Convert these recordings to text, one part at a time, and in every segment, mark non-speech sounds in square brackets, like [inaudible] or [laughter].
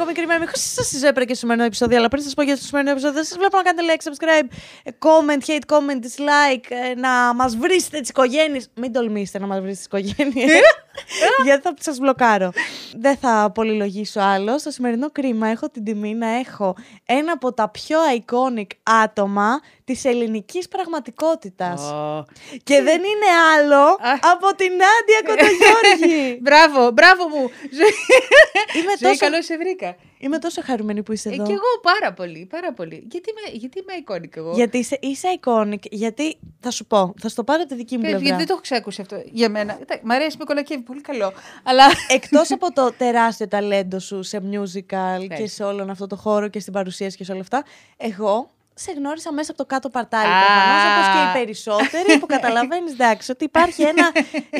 ακόμη κρίμα. Μην σας συζέπρε και στο σημερινό επεισόδιο, αλλά πριν σας πω για το σημερινό επεισόδιο, σας βλέπω να κάνετε like, subscribe, comment, hate, comment, dislike, ε, να μας βρίσετε τι οικογένειες. Μην τολμήσετε να μας βρίσετε τι οικογένειες. [laughs] γιατί θα σας μπλοκάρω. Δεν θα πολυλογήσω άλλο. Στο σημερινό κρίμα έχω την τιμή να έχω ένα από τα πιο iconic άτομα της ελληνικής πραγματικότητας. Και δεν είναι άλλο από την Άντια Κοντογιώργη. [laughs] μπράβο, μπράβο μου. Είμαι Ζωή, τόσο, καλώ σε βρήκα. Είμαι τόσο χαρούμενη που είσαι Ε, εδώ. και εγώ πάρα πολύ, πάρα πολύ. Γιατί είμαι, γιατί είμαι εικόνικη εγώ; Γιατί είσαι, είσαι iconic, γιατί θα σου πω, θα στο πάρω τη δική μου Πες, πλευρά. γιατί δεν το έχω ξακούσει αυτό για μένα. Εντάξει, Μ' αρέσει με κολακεύει, πολύ καλό. Αλλά. Εκτός από το τεράστιο ταλέντο σου σε musical και Ευχαριστώ. σε όλον αυτό το χώρο και στην παρουσίαση και σε όλα αυτά, εγώ σε γνώρισα μέσα από το κάτω παρτάλι. Α. Προφανώς, όπως και οι περισσότεροι που καταλαβαίνεις, εντάξει, ότι υπάρχει ένα...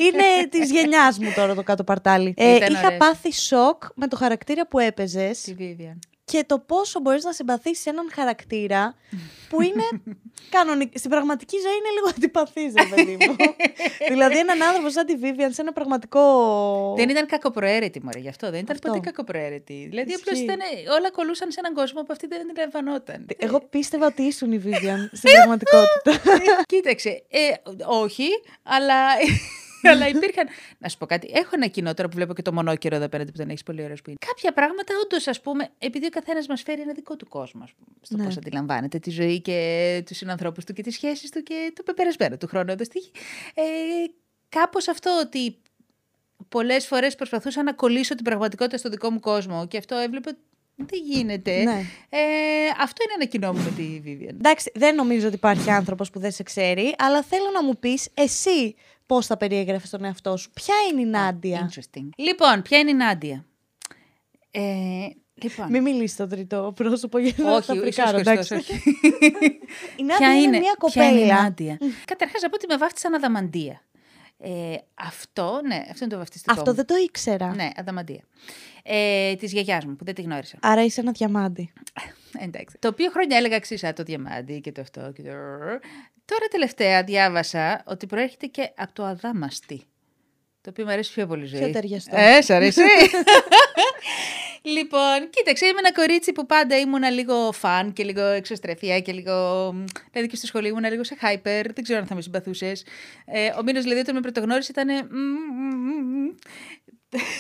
είναι της γενιάς μου τώρα το κάτω παρτάλι. Ε, Ήταν είχα ωραίες. πάθει σοκ με το χαρακτήρα που έπαιζες Τη Vivian. Και το πόσο μπορείς να συμπαθήσεις έναν χαρακτήρα που είναι [laughs] κανονικ... στην πραγματική ζωή είναι λίγο αντιπαθής, ρε παιδί μου. [laughs] δηλαδή έναν άνθρωπο σαν τη Vivian σε ένα πραγματικό... Δεν ήταν κακοπροαίρετη, μωρέ, γι' αυτό. Δεν ήταν Αυτό. ποτέ κακοπροαίρετη. Δηλαδή, απλώς Ισχύει. ήταν. Όλα κολούσαν σε έναν κόσμο που αυτή δεν αντιλαμβανόταν. Εγώ πίστευα ότι ήσουν η Vivian [laughs] στην πραγματικότητα. Κοίταξε. Ε, όχι, αλλά. [laughs] Αλλά υπήρχαν. Να σου πω κάτι. Έχω ένα κοινό τώρα που βλέπω και το μονόκερο εδώ απέναντι που τον έχεις πολύ ωραίος που είναι. Κάποια πράγματα, όντως, ας πούμε, επειδή ο καθένας μας φέρει ένα δικό του κόσμο, ας πούμε, στο Ναι. πώς αντιλαμβάνεται τη ζωή και τους συνανθρώπους του και τις σχέσεις του και το πεπερασμένο του χρόνου εδώ στη γη. Ε, Κάπως αυτό ότι πολλές φορές προσπαθούσα να κολλήσω την πραγματικότητα στο δικό μου κόσμο και αυτό έβλεπε ότι δεν γίνεται. Ναι. Ε, αυτό είναι ένα κοινό μου με τη Vivian. Εντάξει, δεν νομίζω ότι υπάρχει άνθρωπος που δεν σε ξέρει, αλλά θέλω να μου πεις εσύ πώς θα περιέγραφες τον εαυτό σου. Ποια είναι η Νάντια; Interesting. Λοιπόν, ποια είναι η Νάντια; Ε, λοιπόν. Μην μιλήσεις στο τρίτο πρόσωπο γιατί θα όχι, τα ίσως φρικάρω, Χριστός, εντάξει. όχι. Η Νάντια είναι, μια ποια είναι η κοπέλα. Νάντια; Καταρχάς, να πω ότι με βάφτισαν Αδαμαντία. Ε, αυτό, ναι, αυτό είναι το βαφτιστικό Αυτό μου. δεν το ήξερα. Ναι, Αδαμαντία. Ε, της γιαγιάς μου, που δεν τη γνώρισα. Άρα είσαι ένα διαμάντι. Εντάξει. Το οποίο χρόνια έλεγα εξή, το διαμάντι και το αυτό και το... Τώρα τελευταία διάβασα ότι προέρχεται και από το αδάμαστη. Το οποίο μου αρέσει πιο πολύ ζωή. Πιο ταιριαστό. Ε, σ' αρέσει. [laughs] [laughs] λοιπόν, κοίταξε, είμαι ένα κορίτσι που πάντα ήμουνα λίγο φαν και λίγο εξωστρεφία και λίγο. Δηλαδή και στο σχολείο ήμουνα λίγο σε hyper. Δεν ξέρω αν θα με συμπαθούσες. Ε, ο μήνο δηλαδή όταν με πρωτογνώρισε ήταν.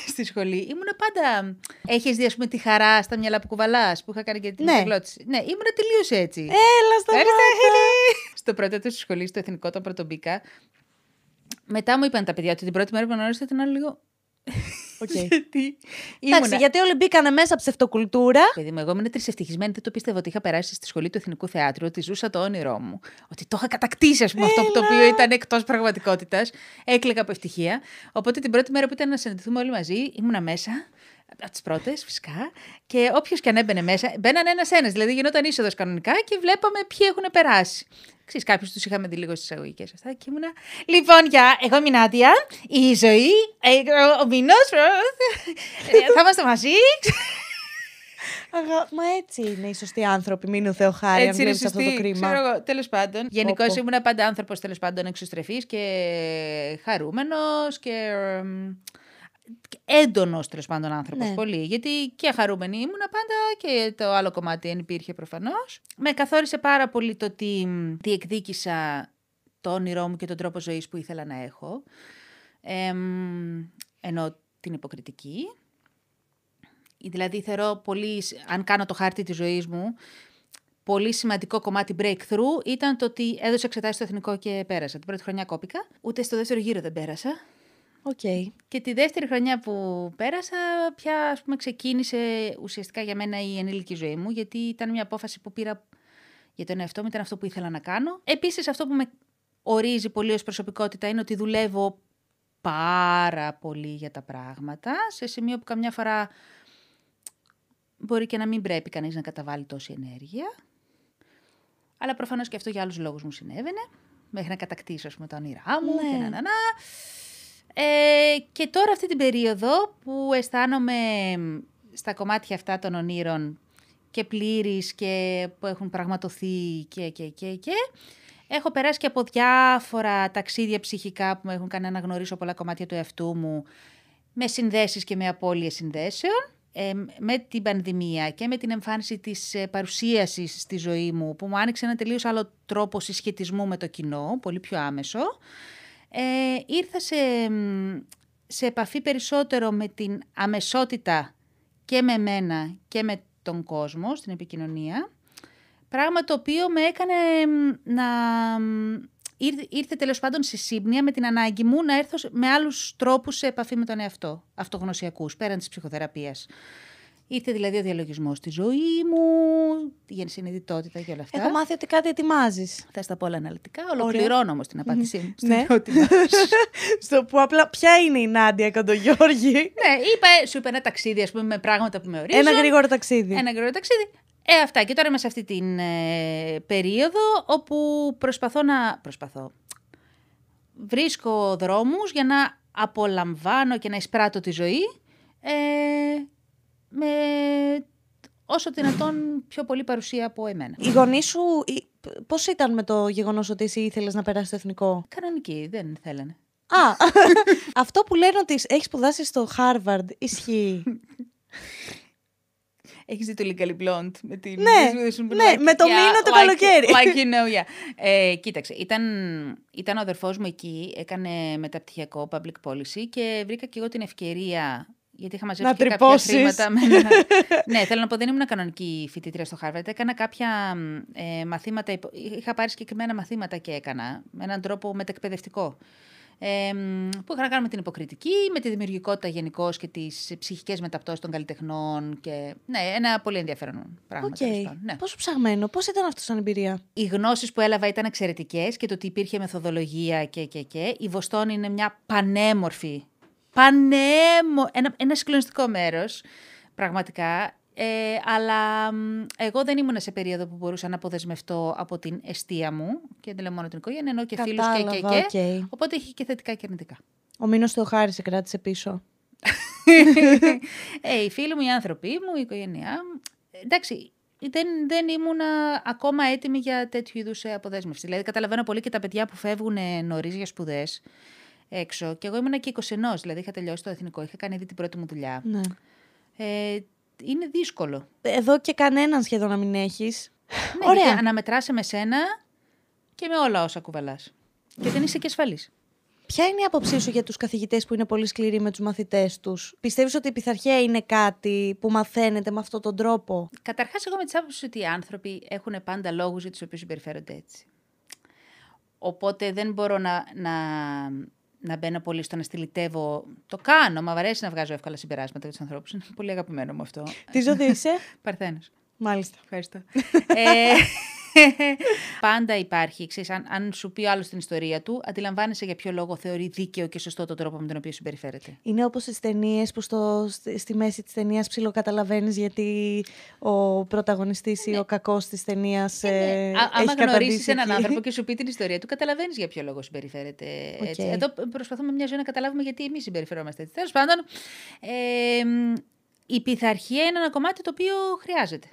Στη σχολή. Ήμουνα πάντα. Έχεις δει, ας πούμε, τη χαρά στα μυαλά που κουβαλάς που είχα κάνει και την Ναι. συγκλώτηση. Ναι, ήμουνα τελείως έτσι. Έλα στα Ευχαριστώ. μάτια. Στο πρώτο του σχολείο, στο εθνικό, όταν πρώτο μπήκα. Μετά μου είπαν τα παιδιά ότι την πρώτη μέρα που γνώρισα ήταν άλλο λίγο. Οκ. [laughs] Γιατί. Εντάξει, ήμουνα- γιατί όλοι μπήκανε μέσα ψευτοκουλτούρα. Παιδί μου, εγώ ήμουν τρισευτυχισμένη. Δεν το πίστευα ότι είχα περάσει στη σχολή του Εθνικού Θεάτρου, ότι ζούσα το όνειρό μου. Ότι το είχα κατακτήσει, ας πούμε, αυτό που το οποίο ήταν εκτός πραγματικότητας. Έκλαιγα από ευτυχία. Οπότε την πρώτη μέρα που ήταν να συναντηθούμε όλοι μαζί, ήμουνα μέσα. Από τις πρώτες, φυσικά. Και όποιος και αν έμπαινε μέσα, μπαίναν ένα-ένα. Δηλαδή γινόταν είσοδος κανονικά και βλέπαμε ποιοι έχουν περάσει. Ξέρεις, κάποιους τους είχαμε δει λίγο στις εισαγωγικές αυτά και ήμουνα... Λοιπόν, γεια, εγώ είμαι η Νάντια, η ζωή, ε, ο Μήνος, ε, θα είμαστε μαζί. Αγα... Μα έτσι είναι οι σωστοί άνθρωποι. Μην ο Θεό χάρη, αν Έτσι είναι βλέπεις αυτό το σωστή. κρίμα. Ξέρω εγώ, τέλος πάντων. Γενικώς πω. ήμουν πάντα άνθρωπος τέλος πάντων εξωστρεφής και χαρούμενος και εμ, και έντονος τέλος πάντων άνθρωπος Ναι. πολύ. Γιατί και χαρούμενη ήμουνα πάντα και το άλλο κομμάτι δεν υπήρχε προφανώς. Με καθόρισε πάρα πολύ το ότι μ, διεκδίκησα το όνειρό μου και τον τρόπο ζωής που ήθελα να έχω. Εμ, ενώ την υποκριτική. Δηλαδή θεωρώ πολύ, σ- αν κάνω το χάρτη της ζωής μου, πολύ σημαντικό κομμάτι breakthrough ήταν το ότι έδωσα εξετάσεις στο εθνικό και πέρασα. Την πρώτη χρονιά κόπηκα, ούτε στο δεύτερο γύρο δεν πέρασα. Οκ. Και τη δεύτερη χρονιά που πέρασα, πια ας πούμε, ξεκίνησε ουσιαστικά για μένα η ενήλικη ζωή μου, γιατί ήταν μια απόφαση που πήρα για τον εαυτό μου, ήταν αυτό που ήθελα να κάνω. Επίσης αυτό που με ορίζει πολύ ως προσωπικότητα είναι ότι δουλεύω πάρα πολύ για τα πράγματα, σε σημείο που καμιά φορά μπορεί και να μην πρέπει κανείς να καταβάλει τόση ενέργεια. Αλλά προφανώς και αυτό για άλλους λόγους μου συνέβαινε, μέχρι να κατακτήσω ας πούμε, τα όνειρά μου Ναι. και να, να, να. Ε, και τώρα αυτή την περίοδο που αισθάνομαι στα κομμάτια αυτά των ονείρων και πλήρης και που έχουν πραγματοθεί και, και, και, και έχω περάσει και από διάφορα ταξίδια ψυχικά που με έχουν κάνει να αναγνωρίσω πολλά κομμάτια του εαυτού μου με συνδέσεις και με απώλειες συνδέσεων. ε, με την πανδημία και με την εμφάνιση της ε, παρουσίασης στη ζωή μου, που μου άνοιξε ένα τελείως άλλο τρόπο συσχετισμού με το κοινό, πολύ πιο άμεσο, ε, ήρθα σε, σε επαφή περισσότερο με την αμεσότητα και με μένα και με τον κόσμο στην επικοινωνία, πράγμα το οποίο με έκανε να ήρθε, ήρθε τέλος πάντων σε σύμπνοια με την ανάγκη μου να έρθω με άλλους τρόπους σε επαφή με τον εαυτό, αυτογνωσιακούς, πέραν της ψυχοθεραπείας. Ήρθε δηλαδή ο διαλογισμός στη ζωή μου, η ενσυνειδητότητα και όλα αυτά. Έχω μάθει ότι κάτι ετοιμάζεις. Θα στα πω όλα αναλυτικά. Ολοκληρώνω όμως την απάντησή μου. Στο Ναι. ερώτημα. [laughs] Στο που απλά. Ποια είναι η Νάντια Καντογιώργη. ναι, είπα, σου είπα ένα ταξίδι, ας πούμε, με πράγματα που με ορίζουν. Ένα γρήγορο ταξίδι. Ένα γρήγορο ταξίδι. Ε, αυτά. Και τώρα είμαι σε αυτή την ε, περίοδο όπου προσπαθώ να... Προσπαθώ. Βρίσκω δρόμους για να απολαμβάνω και να εισπράττω τη ζωή ε, με όσο δυνατόν πιο πολύ παρουσία από εμένα. Οι γονείς σου. Πώς ήταν με το γεγονός ότι εσύ ήθελες να περάσεις το εθνικό; Κανονική, δεν θέλανε. Α, [laughs] αυτό που λένε ότι έχεις σπουδάσει στο Harvard ισχύει. [laughs] Έχεις δει το Legally Blonde με την... Ναι, Reese Witherspoon, ναι, με τον Μίνω το καλοκαίρι. Like [laughs] you know, yeah. Ε, κοίταξε, ήταν, ήταν ο αδερφός μου εκεί, έκανε μεταπτυχιακό public policy και βρήκα και εγώ την ευκαιρία γιατί είχα μαζέψει Να και κάποια τρυπώσεις. χρήματα. Με ένα... [laughs] ναι, θέλω να πω, δεν ήμουν κανονική φοιτήτρια στο Harvard. Έκανα κάποια ε, μαθήματα, υπο- είχα πάρει συγκεκριμένα μαθήματα και έκανα με έναν τρόπο μετεκπαιδευτικό. Ε, μ, που είχαν να κάνουν με την υποκριτική, με τη δημιουργικότητα γενικώ και τις ψυχικές μεταπτώσεις των καλλιτεχνών. Και... Ναι, ένα πολύ ενδιαφέρον πράγμα. Οκ. τέλος πάντων, ναι. Πόσο ψαγμένο, πώς ήταν αυτό σαν εμπειρία; Οι γνώσεις που έλαβα ήταν εξαιρετικές και το ότι υπήρχε μεθοδολογία και, και, και. Η Βοστόνη είναι μια πανέμορφη, πανέμο... ένα, ένα συγκλονιστικό μέρος, πραγματικά. Ε, αλλά μ, εγώ δεν ήμουν σε περίοδο που μπορούσα να αποδεσμευτώ από την εστία μου και δεν λέω μόνο την οικογένεια, ενώ και φίλους και, και, Κατάλαβα, και. οκ. Οπότε είχε και θετικά και αρνητικά. Ο Μίνως Θεοχάρης σε κράτησε πίσω. [laughs] ε, οι φίλοι μου, οι άνθρωποι μου, η οικογένειά μου. Εντάξει, δεν, δεν ήμουν ακόμα έτοιμη για τέτοιου είδους αποδέσμευση. Δηλαδή, καταλαβαίνω πολύ και τα παιδιά που φεύγουν νωρίς για σπουδές έξω. Και εγώ ήμουν και 21, δηλαδή είχα τελειώσει το εθνικό, είχα κάνει ήδη την πρώτη μου δουλειά. Ναι. Ε, είναι δύσκολο. Εδώ και κανέναν σχεδόν να μην έχεις. Ναι, Ωραία. γιατί αναμετράσαι με σένα και με όλα όσα κουβαλάς. Και δεν είσαι και ασφαλής. Ποια είναι η άποψή σου για τους καθηγητές που είναι πολύ σκληροί με τους μαθητές τους, Πιστεύεις ότι η πειθαρχία είναι κάτι που μαθαίνετε με αυτόν τον τρόπο; Καταρχάς, εγώ με τη άποψη ότι οι άνθρωποι έχουν πάντα λόγους για τους οποίους συμπεριφέρονται έτσι. Οπότε δεν μπορώ να, να, να μπαίνω πολύ στο να στυλιτεύω. Το κάνω, μου αρέσει να βγάζω εύκολα συμπεράσματα για τους ανθρώπους. Είναι πολύ αγαπημένο μου αυτό. Τι ζωή είσαι, [laughs] Παρθένος. Μάλιστα. Ευχαριστώ. [laughs] ε, πάντα υπάρχει. Ξέρεις, αν, αν σου πει άλλος την ιστορία του, αντιλαμβάνεσαι για ποιο λόγο θεωρεί δίκαιο και σωστό τον τρόπο με τον οποίο συμπεριφέρεται. Είναι όπως τι ταινίες που στο, στη, στη μέση της ταινίας ψιλοκαταλαβαίνεις γιατί ο πρωταγωνιστής ή ο κακός της ταινίας. Ε, Ναι, Α- άμα έχει γνωρίσει καταντήσει έναν εκεί. άνθρωπο και σου πει την ιστορία του, καταλαβαίνεις για ποιο λόγο συμπεριφέρεται έτσι. Οκ. Εδώ προσπαθούμε μιας ζωή να καταλάβουμε γιατί εμείς συμπεριφερόμαστε έτσι. Τέλος πάντων, ε, μ, η πειθαρχία είναι ένα κομμάτι το οποίο χρειάζεται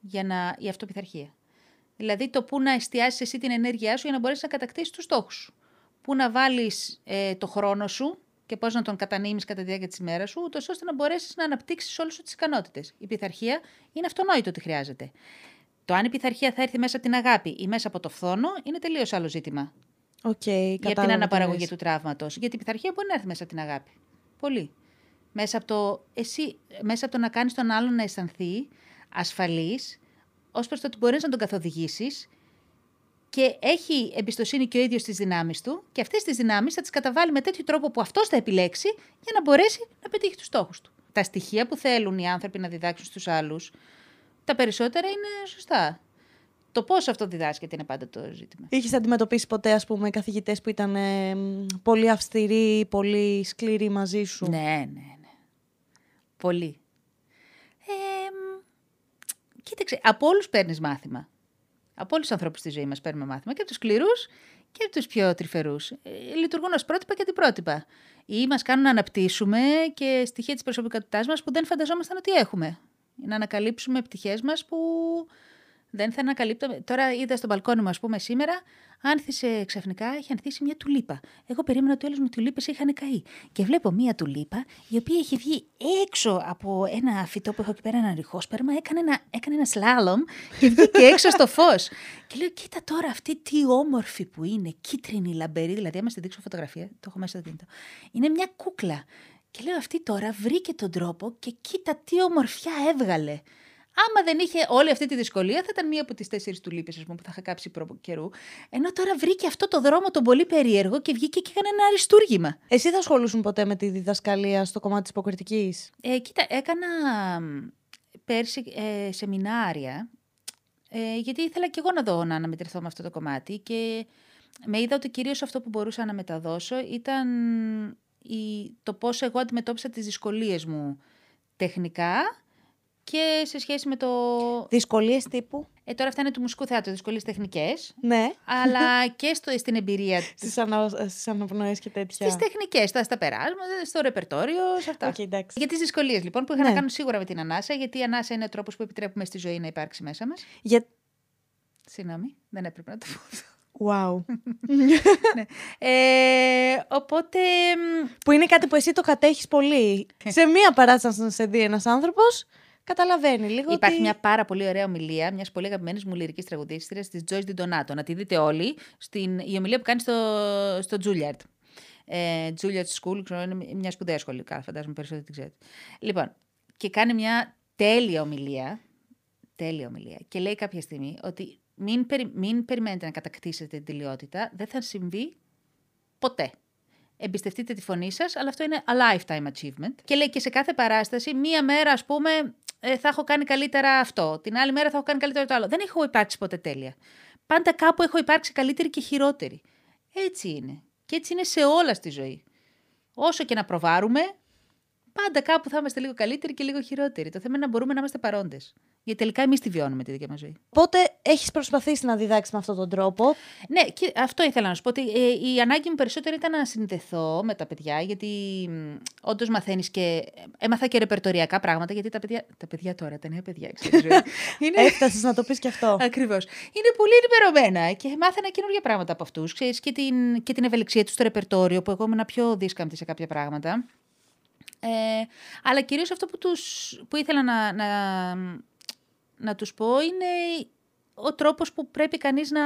για να, η αυτοπειθαρχία. Δηλαδή το πού να εστιάσεις εσύ την ενέργειά σου για να μπορέσεις να κατακτήσεις τους στόχους σου. Πού να βάλεις ε, το χρόνο σου και πώς να τον κατανείμεις κατά τη διάρκεια της ημέρας σου, ούτως ώστε να μπορέσεις να αναπτύξεις όλες τις ικανότητες. Η πειθαρχία είναι αυτονόητο ότι χρειάζεται. Το αν η πειθαρχία θα έρθει μέσα από την αγάπη ή μέσα από το φθόνο είναι τελείως άλλο ζήτημα. Οκ, για κατάλαβα την τι αναπαραγωγή λες. του τραύματος. Γιατί η πειθαρχία μπορεί να έρθει μέσα από την αγάπη. Πολύ. Μέσα από το, εσύ, μέσα από το να κάνεις τον άλλον να αισθανθεί ασφαλής, ως προς το ότι μπορείς να τον καθοδηγήσεις και έχει εμπιστοσύνη και ο ίδιος στις δυνάμεις του και αυτές τις δυνάμεις θα τις καταβάλει με τέτοιο τρόπο που αυτός θα επιλέξει για να μπορέσει να πετύχει τους στόχους του. Τα στοιχεία που θέλουν οι άνθρωποι να διδάξουν στους άλλους, τα περισσότερα είναι σωστά. Το πώς αυτό διδάσκεται είναι πάντα το ζήτημα. Είχες αντιμετωπίσει ποτέ, ας πούμε, καθηγητές που ήταν ε, μ, πολύ αυστηροί, πολύ σκληροί μαζί σου; Ναι, ναι, ναι. Πολύ. Ε, μ, κοίταξε, από όλους παίρνεις μάθημα. Από όλους τους ανθρώπους στη ζωή μας παίρνουμε μάθημα. Και από τους σκληρούς και από τους πιο τρυφερούς. Ε, λειτουργούν ως πρότυπα και αντιπρότυπα. Ή μας κάνουν να αναπτύσσουμε και στοιχεία της προσωπικότητάς μας που δεν φανταζόμασταν ότι έχουμε. Να ανακαλύψουμε πτυχές μας που Δεν θα ανακαλύπτω. Τώρα είδα στο μπαλκόνι μου, ας πούμε, σήμερα, άνθησε ξαφνικά, έχει ανθίσει μια τουλίπα. Εγώ περίμενα ότι όλες μου τουλίπες είχαν καεί. Και βλέπω μια τουλίπα, η οποία έχει βγει έξω από ένα φυτό που έχω εκεί πέρα, ένα ριχόσπερμα, έκανε ένα, έκανε ένα σλάλομ και βγήκε έξω στο φως. Και λέω, κοίτα τώρα αυτή τι όμορφη που είναι, κίτρινη, λαμπερή. Δηλαδή, άμα στη δείξω φωτογραφία, το έχω μέσα στο κινητό. Είναι μια κούκλα. Και λέω, αυτή τώρα βρήκε τον τρόπο και κοίτα τι ομορφιά έβγαλε. Άμα δεν είχε όλη αυτή τη δυσκολία, θα ήταν μία από τις τέσσερις τουλίπες που θα είχα κάψει προ καιρού. Ενώ τώρα βρήκε αυτό το δρόμο τον πολύ περίεργο και βγήκε και έκανε ένα αριστούργημα. Εσύ θα ασχολούσουν ποτέ με τη διδασκαλία στο κομμάτι της υποκριτικής; Ε, κοίτα, έκανα μ, πέρσι ε, σεμινάρια, ε, γιατί ήθελα και εγώ να δω να αναμετρηθώ με αυτό το κομμάτι και με είδα ότι κυρίως αυτό που μπορούσα να μεταδώσω ήταν η, το πώς εγώ αντιμετώπισα τις δυσκολίες μου τεχνικά και σε σχέση με το... Δυσκολίες τύπου. Ε, τώρα αυτά είναι του μουσικού θεάτρου, δυσκολίες τεχνικές, Ναι. αλλά [laughs] και στο, στην εμπειρία [laughs] Στις ανα... στις αναπνοές και τέτοια. Στις τεχνικές, στα, στα περάσματα, στο ρεπερτόριο, σε αυτά. Οκ, εντάξει. Για τις δυσκολίες λοιπόν που είχαν Ναι. να κάνουν σίγουρα με την ανάσα, γιατί η ανάσα είναι ο τρόπος που επιτρέπουμε στη ζωή να υπάρξει μέσα μας. Για... Συγγνώμη, δεν έπρεπε να το πω αυτό. Wow. [laughs] ναι. ε, οπότε. μ, που είναι κάτι που εσύ το κατέχεις πολύ. σε μία παράσταση να σε δει ένας άνθρωπος, καταλαβαίνει λίγο Υπάρχει ότι... μια πάρα πολύ ωραία ομιλία μιας πολύ αγαπημένης μου λυρικής τραγουδίστριας της Joyce Didonato. Να τη δείτε όλοι. Στην, η ομιλία που κάνει στο, στο Juilliard. Ε, Juilliard School, ξέρω, είναι μια σπουδαία σχολή. Καλά, φαντάζομαι περισσότερο την ξέρετε. Λοιπόν, και κάνει μια τέλεια ομιλία. Τέλεια ομιλία. Και λέει κάποια στιγμή ότι μην, περι- μην περιμένετε να κατακτήσετε την τελειότητα. Δεν θα συμβεί ποτέ. Εμπιστευτείτε τη φωνή σας, αλλά αυτό είναι a lifetime achievement. Και λέει και σε κάθε παράσταση, μία μέρα ας πούμε ε, θα έχω κάνει καλύτερα αυτό, την άλλη μέρα θα έχω κάνει καλύτερο το άλλο. Δεν έχω υπάρξει ποτέ τέλεια. Πάντα κάπου έχω υπάρξει καλύτερη και χειρότερη. Έτσι είναι. Και έτσι είναι σε όλα στη ζωή. Όσο και να προβάρουμε, πάντα κάπου θα είμαστε λίγο καλύτεροι και λίγο χειρότεροι. Το θέμα είναι να μπορούμε να είμαστε παρόντες. Γιατί τελικά εμείς τη βιώνουμε τη δικιά μας ζωή. Οπότε έχεις προσπαθήσει να διδάξεις με αυτόν τον τρόπο; Ναι, και αυτό ήθελα να σου πω. Ότι ε, η ανάγκη μου περισσότερο ήταν να συνδεθώ με τα παιδιά, γιατί όντως μαθαίνεις και. Έμαθα και ρεπερτοριακά πράγματα, γιατί τα παιδιά. Τα παιδιά τώρα, τα νέα παιδιά, ξέρεις, ζωή. [laughs] είναι. Έφτασες να το πεις και αυτό. Ακριβώς. Είναι πολύ ενημερωμένα και μάθαινα καινούργια πράγματα από αυτούς. Και την, και την ευελιξία τους στο ρεπερτόριο, που εγώ ήμουν πιο δίσκαμπτη σε κάποια πράγματα. Ε, αλλά κυρίως αυτό που, τους, που ήθελα να, να, να τους πω είναι ο τρόπος που πρέπει κανείς να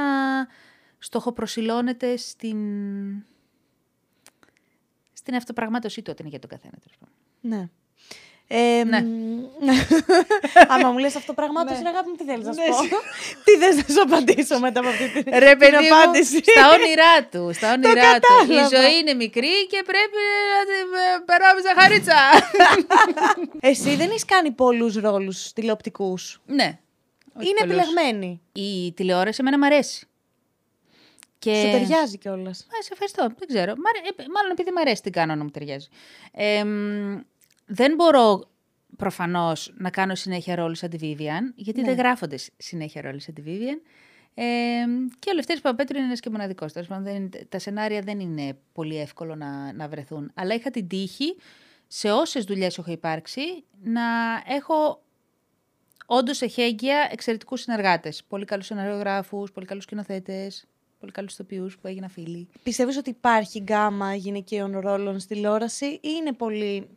στοχοπροσιλώνεται στην, στην αυτοπραγμάτωσή του όταν είναι για τον καθένα. τέλος πάντων. Ναι. Ε, Ναι. μ, [laughs] Άμα μου λες αυτό πραγμάτως, Ναι. αγάπη μου, τι θέλεις να σου Ναι. πω; [laughs] τι θες να σου απαντήσω μετά από αυτή την, Ρε την παιδί μου, απάντηση; στα όνειρά του, στα όνειρά του. Η κατάλαβα. ζωή είναι μικρή και πρέπει να την ε, περάμε ζαχαρίτσα. [laughs] Εσύ δεν έχεις κάνει πολλούς ρόλους τηλεοπτικούς; ναι. Όχι Είναι πολλούς. επιλεγμένη. Η τηλεόραση εμένα μ' αρέσει. Και... Σου ταιριάζει κιόλας; Α, σε ευχαριστώ. Δεν ξέρω. Μ' αρέ- ε, Μάλλον επειδή μου αρέσει την κάνω να μου ταιριάζει. Ε, μ, δεν μπορώ προφανώς να κάνω συνέχεια ρόλους σαν τη Vivian, γιατί Ναι. δεν γράφονται σ- συνέχεια ρόλοι σαν τη Vivian. Ε, και ο Λευτέρης Παπαπέτρου είναι ένας και μοναδικός. Τα σενάρια δεν είναι πολύ εύκολο να, να βρεθούν. Αλλά είχα την τύχη σε όσες δουλειές έχω υπάρξει να έχω όντως εχέγγυα εξαιρετικούς συνεργάτες. Πολύ καλούς σεναριογράφους, πολύ καλούς σκηνοθέτες, πολύ καλούς ηθοποιούς που έγινα φίλοι. Πιστεύεις ότι υπάρχει γκάμα γυναικείων ρόλων στη τηλεόραση ή είναι πολύ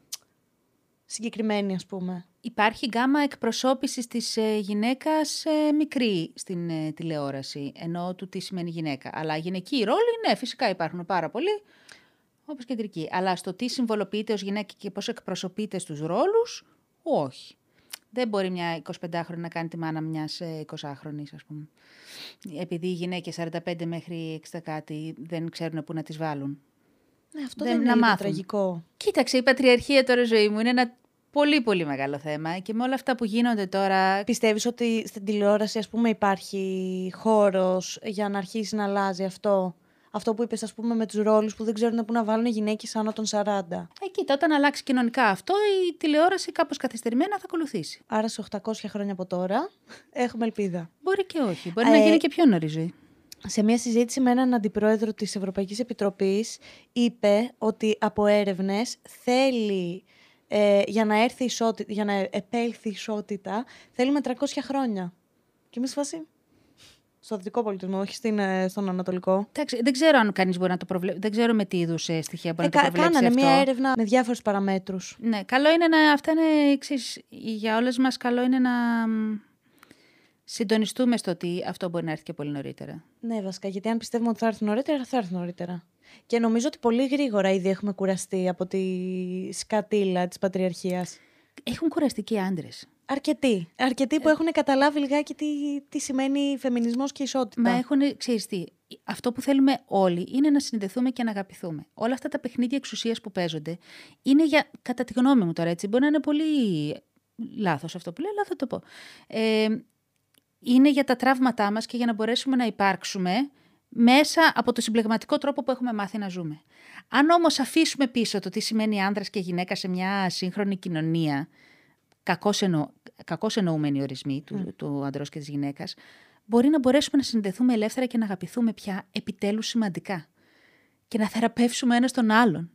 συγκεκριμένη, ας πούμε. Υπάρχει γκάμα εκπροσώπησης της ε, γυναίκας ε, μικρή στην ε, τηλεόραση, ενώ του τι σημαίνει γυναίκα. Αλλά γυναικοί ρόλοι, ναι, φυσικά υπάρχουν πάρα πολλοί, όπως κεντρική. Αλλά στο τι συμβολοποιείται ως γυναίκα και πώς εκπροσωπείται στους ρόλους, όχι. Δεν μπορεί μια 25χρονη να κάνει τη μάνα μιας ε, 20χρονης, ας πούμε. Επειδή οι γυναίκες 45 μέχρι 60 κάτι δεν ξέρουν πού να τις βάλουν. Ναι, αυτό Δεν- δεν, να είναι λίγο μάθουν. τραγικό. Κοίταξε, η πατριαρχία τώρα ζωή μου είναι ένα πολύ πολύ μεγάλο θέμα και με όλα αυτά που γίνονται τώρα Πιστεύεις ότι στην τηλεόραση, ας πούμε, υπάρχει χώρος για να αρχίσει να αλλάζει αυτό; Αυτό που είπες, ας πούμε, με τους ρόλους που δεν ξέρουν πού να βάλουν γυναίκες άνω των 40. Ε, κοίτα, όταν αλλάξει κοινωνικά αυτό, η τηλεόραση κάπως καθυστερημένα θα ακολουθήσει. Άρα σε 800 χρόνια από τώρα έχουμε ελπίδα. Μπορεί και όχι. Μπορεί Ε, να γίνει και πιο νωρίς ζωή. Σε μια συζήτηση με έναν αντιπρόεδρο της Ευρωπαϊκής Επιτροπής είπε ότι από έρευνες θέλει ε, για, να έρθει ισότητα, για να επέλθει ισότητα θέλουμε 300 χρόνια. Και είμαι σε φάση. Στο δυτικό πολιτισμό, όχι στην, ε, στον Ανατολικό. Εντάξει, δεν ξέρω αν κανείς μπορεί να το προβλέψει. Δεν ξέρω με τι είδους στοιχεία μπορεί Ε, να το κα- προβλέψει. κάνανε αυτό. μια έρευνα με διάφορους παραμέτρους. Ναι, καλό είναι να. Αυτά είναι εξής, Για όλες μας, καλό είναι να μ, συντονιστούμε στο ότι αυτό μπορεί να έρθει και πολύ νωρίτερα. Ναι, βασικά, γιατί αν πιστεύουμε ότι θα έρθουν νωρίτερα, θα έρθουν νωρίτερα. Και νομίζω ότι πολύ γρήγορα ήδη έχουμε κουραστεί από τη σκατήλα της πατριαρχίας. Έχουν κουραστεί και οι άντρες. Αρκετοί. Αρκετοί Ε. που έχουν καταλάβει λιγάκι τι, τι σημαίνει φεμινισμός και ισότητα. Μα έχουν, ξέρεις τι, αυτό που θέλουμε όλοι είναι να συνδεθούμε και να αγαπηθούμε. Όλα αυτά τα παιχνίδια εξουσίας που παίζονται είναι για, κατά τη γνώμη μου τώρα έτσι, μπορεί να είναι πολύ λάθος αυτό που λέω, αλλά θα το πω. Ε, είναι για τα τραύματά μας και για να μπορέσουμε να υπάρξουμε μέσα από το συμπλεγματικό τρόπο που έχουμε μάθει να ζούμε. Αν όμως αφήσουμε πίσω το τι σημαίνει άνδρας και γυναίκα σε μια σύγχρονη κοινωνία, κακώς, εννο, κακώς εννοούμενοι ορισμοί του, του ανδρός και της γυναίκας, μπορεί να μπορέσουμε να συνδεθούμε ελεύθερα και να αγαπηθούμε πια επιτέλους σημαντικά και να θεραπεύσουμε ένα τον άλλον.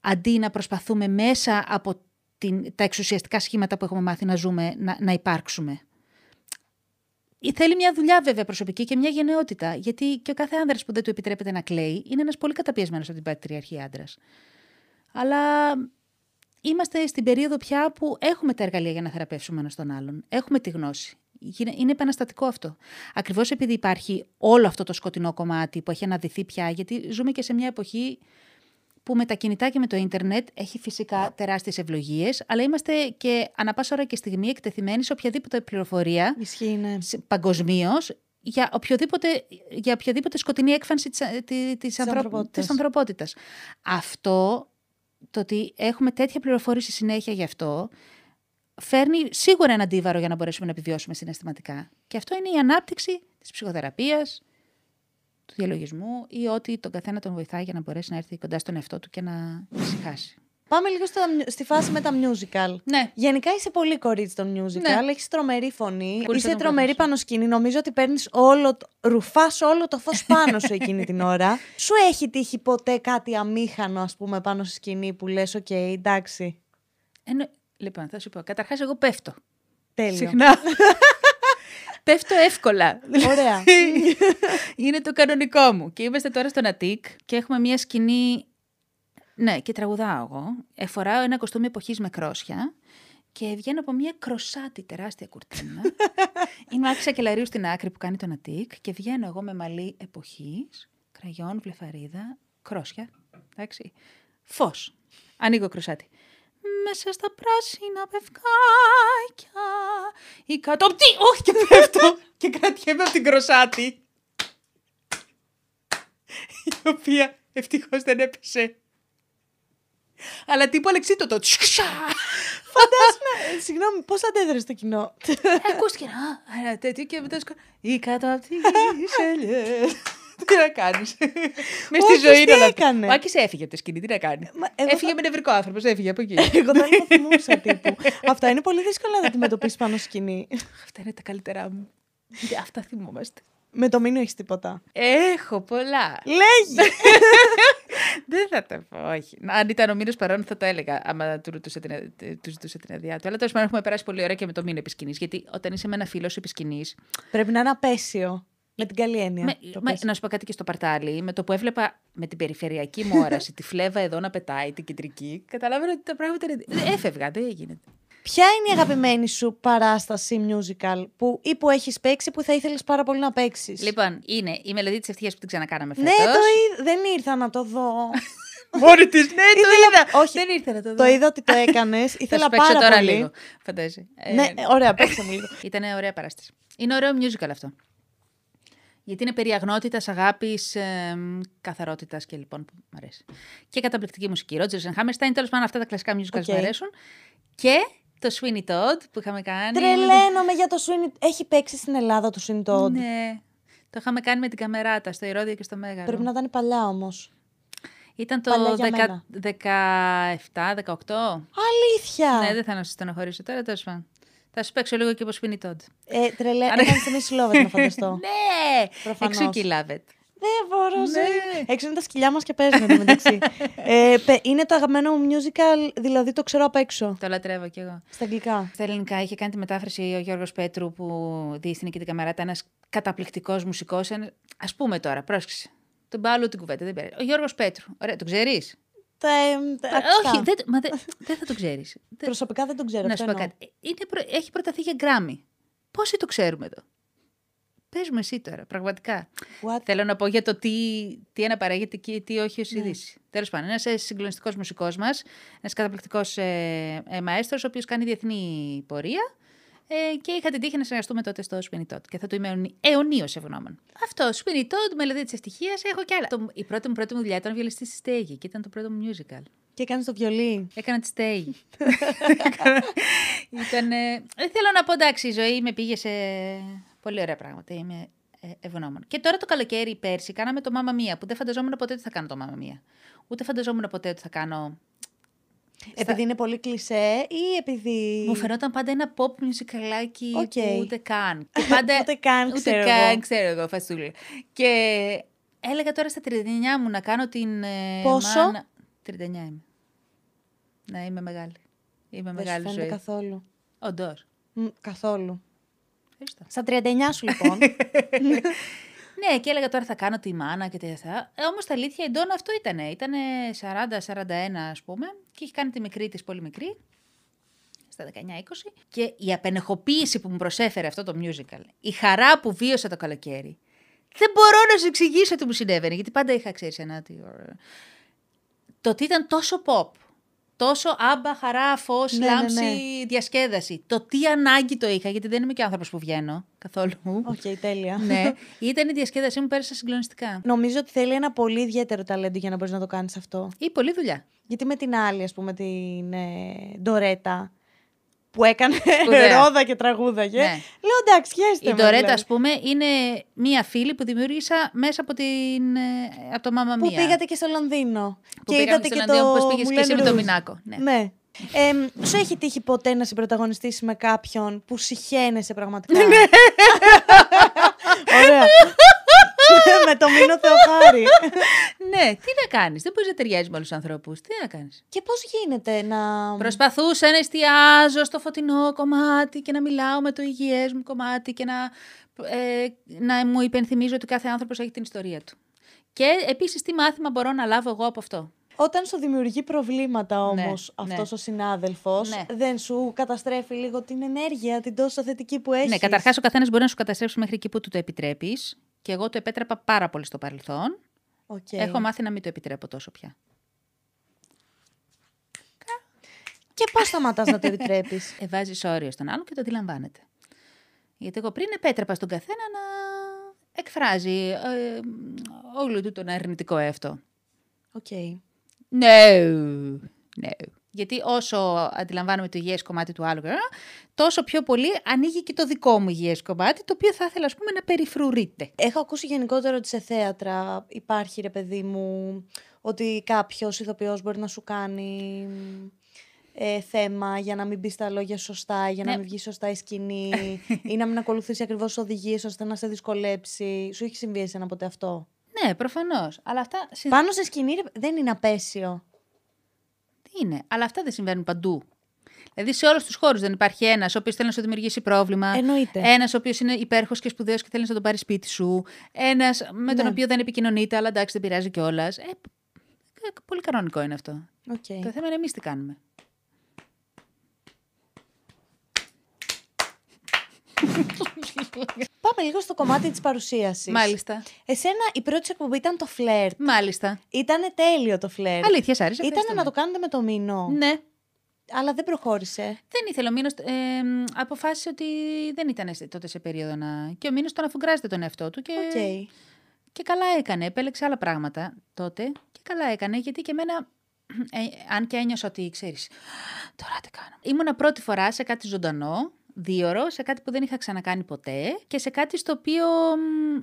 Αντί να προσπαθούμε μέσα από την, τα εξουσιαστικά σχήματα που έχουμε μάθει να ζούμε, να, να υπάρξουμε. Ή Θέλει μια δουλειά βέβαια προσωπική και μια γενναιότητα. Γιατί και ο κάθε άνδρας που δεν του επιτρέπεται να κλαίει είναι ένας πολύ καταπιεσμένος από την πατριαρχία άντρας. Αλλά είμαστε στην περίοδο πια που έχουμε τα εργαλεία για να θεραπεύσουμε ένα τον άλλον. Έχουμε τη γνώση. Είναι είναι επαναστατικό αυτό. Ακριβώς επειδή υπάρχει όλο αυτό το σκοτεινό κομμάτι που έχει αναδυθεί πια, γιατί ζούμε και σε μια εποχή που με τα κινητά και με το ίντερνετ έχει φυσικά τεράστιες ευλογίες, αλλά είμαστε και ανα πάσα ώρα και στιγμή εκτεθειμένοι σε οποιαδήποτε πληροφορία Ισχύει, ναι. παγκοσμίως για οποιοδήποτε, για οποιαδήποτε σκοτεινή έκφανση της, της, της, ανθρω- ανθρωπότητας. της ανθρωπότητας. Αυτό, το ότι έχουμε τέτοια πληροφόρηση συνέχεια γι' αυτό, φέρνει σίγουρα ένα αντίβαρο για να μπορέσουμε να επιβιώσουμε συναισθηματικά. Και αυτό είναι η ανάπτυξη της ψυχοθεραπείας, του διαλογισμού ή ότι τον καθένα τον βοηθάει για να μπορέσει να έρθει κοντά στον εαυτό του και να ησυχάσει. Πάμε λίγο στα, στη φάση με τα musical. Ναι. Γενικά είσαι πολύ κορίτσι των musical. Ναι. Έχεις τρομερή φωνή. Πολύ είσαι σαν τον τρομερή κόσμο. πάνω σκηνή. Νομίζω ότι παίρνεις όλο. το- ρουφάς όλο το φως πάνω σου εκείνη την ώρα. [laughs] Σου έχει τύχει ποτέ κάτι αμήχανο, ας πούμε, πάνω στη σκηνή που λες: Οκ, εντάξει. Εννο... Λοιπόν, θα σου πω. Καταρχάς, εγώ πέφτω. Τέλειο. Συχνά. [laughs] πέφτω εύκολα. Ωραία. [laughs] είναι το κανονικό μου. Και είμαστε τώρα στον Αττικ και έχουμε μια σκηνή. Ναι, και τραγουδάω εγώ. Ε, φοράω ένα κοστούμι εποχής με κρόσια και βγαίνω από μια κροσάτη τεράστια κουρτίνα. [laughs] Είμαι άκρη σακελαρίου στην άκρη που κάνει τον Αττικ και βγαίνω εγώ με μαλλί εποχής, κραγιόν, βλεφαρίδα, κρόσια. Εντάξει. Φως. Ανοίγω κροσάτη. Μέσα στα πράσινα πευκάκια. Η κατόπτη. Όχι και πέφτω. και κρατιέμαι από την κροσάτη. Η οποία ευτυχώς δεν έπεσε. Αλλά τύπου αλεξίτωτο. Τσουξα! Φαντάζομαι. ε, Συγγνώμη, πώς αντέδρασε το κοινό; Ακούστηκε ένα, ένα τέτοιο και μετά σκο... Η κάτω απ' τη [laughs] σελιές. [laughs] Τι να κάνεις; Μες στη Όντως, ζωή τι είναι όλα αυτά. έκανε; Ο Άκης έφυγε από τη σκηνή, τι να κάνει; Μα εγώ Έφυγε θα- με νευρικό άνθρωπος, έφυγε από εκεί. [laughs] Εγώ θα [laughs] υποθυμούσα τύπου. Αυτά είναι πολύ δύσκολο να τα αντιμετωπίσεις πάνω στη σκηνή. Αυτά είναι τα καλύτερά μου. Και Αυτά θυμόμαστε. Με το μήνυμα έχεις τίποτα; Έχω πολλά. Λέγει! Δεν θα τα πω, όχι. Αν ήταν ο Μήνο παρόν, θα το έλεγα, άμα του ρωτούσα την, ε, τους ζητούσα την αδειά του. Αλλά τέλος πάντων, έχουμε περάσει πολύ ωραία και με το Μήνο επί σκηνής, Γιατί όταν είσαι με ένα φίλο σου επί σκηνής, Πρέπει να είναι απέσιο. Με την καλή έννοια. με, το με- απέσιο. να σου πω κάτι και στο παρτάλι, με το που έβλεπα με την περιφερειακή μου όραση [laughs] τη φλέβα εδώ να πετάει, την κεντρική, καταλάβαινα ότι τα πράγματα είναι. Έφευγα, δεν γίνεται. Ποια είναι η αγαπημένη σου παράσταση musical που, ή που έχεις παίξει που θα ήθελες πάρα πολύ να παίξεις; Λοιπόν, είναι η μελωδία της ευτυχίας που την ξανακάναμε φέτος. ναι, το είδα. Δεν ήρθα να το δω. [laughs] Μόνη της, ναι, το Ήθελα- είδα. όχι. Δεν ήρθε να το δω. το είδα ότι το [laughs] έκανες. Θα Ήθελα σου παίξω πάρα τώρα πολύ. λίγο. Φαντάζει. Ε, Ναι, ωραία, παίξε μου λίγο. Ήταν ωραία παράσταση. Είναι ωραίο musical αυτό. Γιατί είναι περί αγνότητας, αγάπης, ε, καθαρότητας και λοιπόν που μου αρέσει. Και καταπληκτική μουσική. Rodgers and Hammerstein, τέλος πάντων αυτά τα κλασικά musicals OK. μου αρέσουν. Και το Sweeney Todd που είχαμε κάνει. Τρελαίνομαι για το Sweeney. Έχει παίξει στην Ελλάδα το Sweeney Todd. Ναι. Το είχαμε κάνει με την καμεράτα στο Ηρώδιο και στο Μέγαρο. Πρέπει να ήταν παλιά όμως. Ήταν το παλιά για 17-18. Αλήθεια! Ναι, δεν θα να σας στενοχωρήσω τώρα, τέλος πάντων. Θα σου παίξω λίγο και από Sweeney Todd. ε, τρελέ... Έκανες την Miss Lovett να φανταστώ. [laughs] Ναι! Προφανώς. Εξού και η Lovett. Δεν μπορώ. Ναι. ζωή. Έξω είναι τα σκυλιά μας και παίζουν εδώ μεταξύ. [laughs] ε, πε- είναι το αγαπημένο μου musical, δηλαδή το ξέρω απ' έξω. Το λατρεύω κι εγώ. Στα αγγλικά. Στα ελληνικά είχε κάνει τη μετάφραση ο Γιώργος Πέτρου που διεύθυνε και την καμεράτα. Ένας καταπληκτικός μουσικός. Α πούμε τώρα, πρόσεξε. Τον πάω άλλο την κουβέντα. Δεν πειράζει. Ο Γιώργος Πέτρου. Ωραία, τον ξέρεις; Τα, ε, τα ακουστά. Όχι, δεν, μα δεν, δεν θα τον ξέρεις. [laughs] Προσωπικά δεν τον ξέρω. Να αυτό σου πω εννοώ. κάτι. Είναι, προ- έχει προταθεί για γκράμμι. Πόσοι το ξέρουμε εδώ; Πες μου εσύ τώρα, πραγματικά. What? Θέλω να πω για το τι, τι αναπαράγεται και τι όχι ως Ναι. ειδήσεις. Τέλος πάντων, ένας συγκλονιστικός μουσικός μας, ένας καταπληκτικός ε, ε, μαέστρος, ο οποίος κάνει διεθνή πορεία. Ε, και είχα την τύχη να συνεργαστούμε τότε στο Sweeney Todd και θα του είμαι αιωνίως ευγνώμων. Αυτό, Sweeney Todd, μελωδία της ευτυχίας, έχω κι άλλα. Το, η πρώτη μου, πρώτη μου δουλειά ήταν βιολιστής στη Στέγη και ήταν το πρώτο μου musical. Και κάνει το βιολί. Έκανα τη στέγη. [laughs] Ήταν. θέλω να πω εντάξει, η ζωή με πήγε σε πολύ ωραία πράγματα. Είμαι ε, ευγνώμων. Και τώρα το καλοκαίρι πέρσι κάναμε το Mamma Mia, που δεν φανταζόμουν ποτέ ότι θα κάνω το Mamma Mia. Ούτε φανταζόμουν ποτέ ότι θα κάνω. Επειδή είναι πολύ κλισέ ή επειδή. Μου φαινόταν πάντα ένα pop μουσικαλάκι Οκ. που ούτε καν. Και πάντα... [laughs] Ούτε καν ούτε ξέρω καν εγώ. ξέρω εγώ, φασούλη. Και έλεγα τώρα στα 39 μου να κάνω την. ε, Πόσο; μάνα- 39 είμαι. Ναι, είμαι μεγάλη. Είμαι Δεν σου μεγάλη φαίνεται ζωή. καθόλου. Όντω. Μ, καθόλου. Ευχαριστώ. Στα 39 σου λοιπόν. [laughs] Ναι, και έλεγα τώρα θα κάνω τη μάνα και τέτοια. Ε, Όμως τα αλήθεια η Ντόνα αυτό ήταν. Ήταν 40-41, ας πούμε, και είχε κάνει τη μικρή της πολύ μικρή. Στα 19-20. Και η απενεχοποίηση που μου προσέφερε αυτό το musical, η χαρά που βίωσα το καλοκαίρι. Δεν μπορώ να σου εξηγήσω τι μου συνέβαινε, γιατί πάντα είχα ξέρεις ένα. τι ώρα. Το ότι ήταν τόσο pop, τόσο ABBA, χαρά, φως, Ναι, ναι, λάμψη, ναι. διασκέδαση. Το τι ανάγκη το είχα, γιατί δεν είμαι και άνθρωπος που βγαίνω καθόλου. Οκ, τέλεια. [laughs] ναι, ήταν η διασκέδασή μου, πέρασα συγκλονιστικά. Νομίζω ότι θέλει ένα πολύ ιδιαίτερο ταλέντο για να μπορείς να το κάνεις αυτό. Ή πολλή δουλειά. Γιατί με την άλλη, ας πούμε, την ε, Ντορέτα, που έκανε Σπουδαία. [laughs] ρόδα και τραγούδαγε. Ναι. Λέω εντάξει, χαίρεστε. Η με, Ντορέτα, δηλαδή. ας πούμε, είναι μία φίλη που δημιούργησα μέσα από, την, ε, από το Μάμα Που Μία. πήγατε και στο Λονδίνο. Που και πήγαμε είδατε στο και Λονδίνο, το. πώς πήγες και εσύ Moulin με το Rouge. Μινάκο, ναι. ναι. Ε, σου έχει τύχει ποτέ να συμπροταγωνιστήσει με κάποιον που συχαίνεσαι πραγματικά; Ναι. [laughs] Ωραία. [laughs] με το Μίνο Θεοχάρη. ναι, τι να κάνεις. Δεν μπορείς να ταιριάζεις με όλου του ανθρώπους. Τι να κάνεις. και πώς γίνεται να... Προσπαθούσα να εστιάζω στο φωτεινό κομμάτι και να μιλάω με το υγιές μου κομμάτι και να, ε, να μου υπενθυμίζω ότι κάθε άνθρωπος έχει την ιστορία του. Και επίσης τι μάθημα μπορώ να λάβω εγώ από αυτό. Όταν σου δημιουργεί προβλήματα όμως ναι. αυτός ο συνάδελφος, Ναι. δεν σου καταστρέφει λίγο την ενέργεια, την τόσο θετική που έχεις. Ναι, καταρχάς ο καθένας μπορεί να σου καταστρέψει μέχρι εκεί που του το επιτρέπεις. Και εγώ το επέτρεπα πάρα πολύ στο παρελθόν. Οκ. Έχω μάθει να μην το επιτρέπω τόσο πια. Και πώς σταματάς να το επιτρέπεις. Ε, Βάζεις όριο στον άλλον και το αντιλαμβάνεται. Γιατί εγώ πριν επέτρεπα στον καθένα να εκφράζει ε, όλο του τον αρνητικό εαυτό. Οκ. Ναι, ναι. Γιατί όσο αντιλαμβάνομαι το υγιές κομμάτι του άλλου, ε, τόσο πιο πολύ ανοίγει και το δικό μου υγιές κομμάτι, το οποίο θα ήθελα ας πούμε, να περιφρουρείται. Έχω ακούσει γενικότερα ότι σε θέατρα υπάρχει, ρε παιδί μου, ότι κάποιος ηθοποιός μπορεί να σου κάνει ε, θέμα για να μην πεις τα λόγια σωστά, για να Ναι. μην βγει σωστά η σκηνή ή να μην ακολουθήσει ακριβώς τις οδηγίες ώστε να σε δυσκολέψει. Σου έχει συμβεί εσένα ποτέ αυτό; Ναι, προφανώς. Αλλά αυτά συν- Πάνω σε σκηνή ρε, δεν είναι απέσιο. Είναι. Αλλά αυτά δεν συμβαίνουν παντού. Δηλαδή σε όλους τους χώρους δεν υπάρχει ένας ο οποίος θέλει να σου δημιουργήσει πρόβλημα. Εννοείται. Ένας ο οποίος είναι υπέροχο και σπουδαίος και θέλει να τον πάρει σπίτι σου. Ένας με τον Ναι. οποίο δεν επικοινωνείτε, αλλά εντάξει δεν πειράζει κιόλας. Ε, ε, πολύ κανονικό είναι αυτό. Οκ. Το θέμα είναι εμείς τι κάνουμε. Πάμε λίγο στο κομμάτι της παρουσίασης. Μάλιστα. Εσένα η πρώτη σου εκπομπή ήταν το φλερτ. Μάλιστα. Ήταν τέλειο το φλερτ. Αλήθεια, σ' άρεσε. Ήταν ευχαριστούμε. να το κάνετε με το μήνο. Ναι. Αλλά δεν προχώρησε. Δεν ήθελε ο Μήνος, ε, αποφάσισε ότι δεν ήταν σε- τότε σε περίοδο να... Και ο Μήνος τον αφουγκράζεται τον εαυτό του και, Οκ. και καλά έκανε. Επέλεξε άλλα πράγματα τότε και καλά έκανε γιατί και εμένα, ε, αν και ένιωσα ότι ξέρεις, τώρα τι κάνω. Ήμουνα πρώτη φορά σε κάτι ζωντανό, δίωρο, σε κάτι που δεν είχα ξανακάνει ποτέ και σε κάτι στο οποίο μ,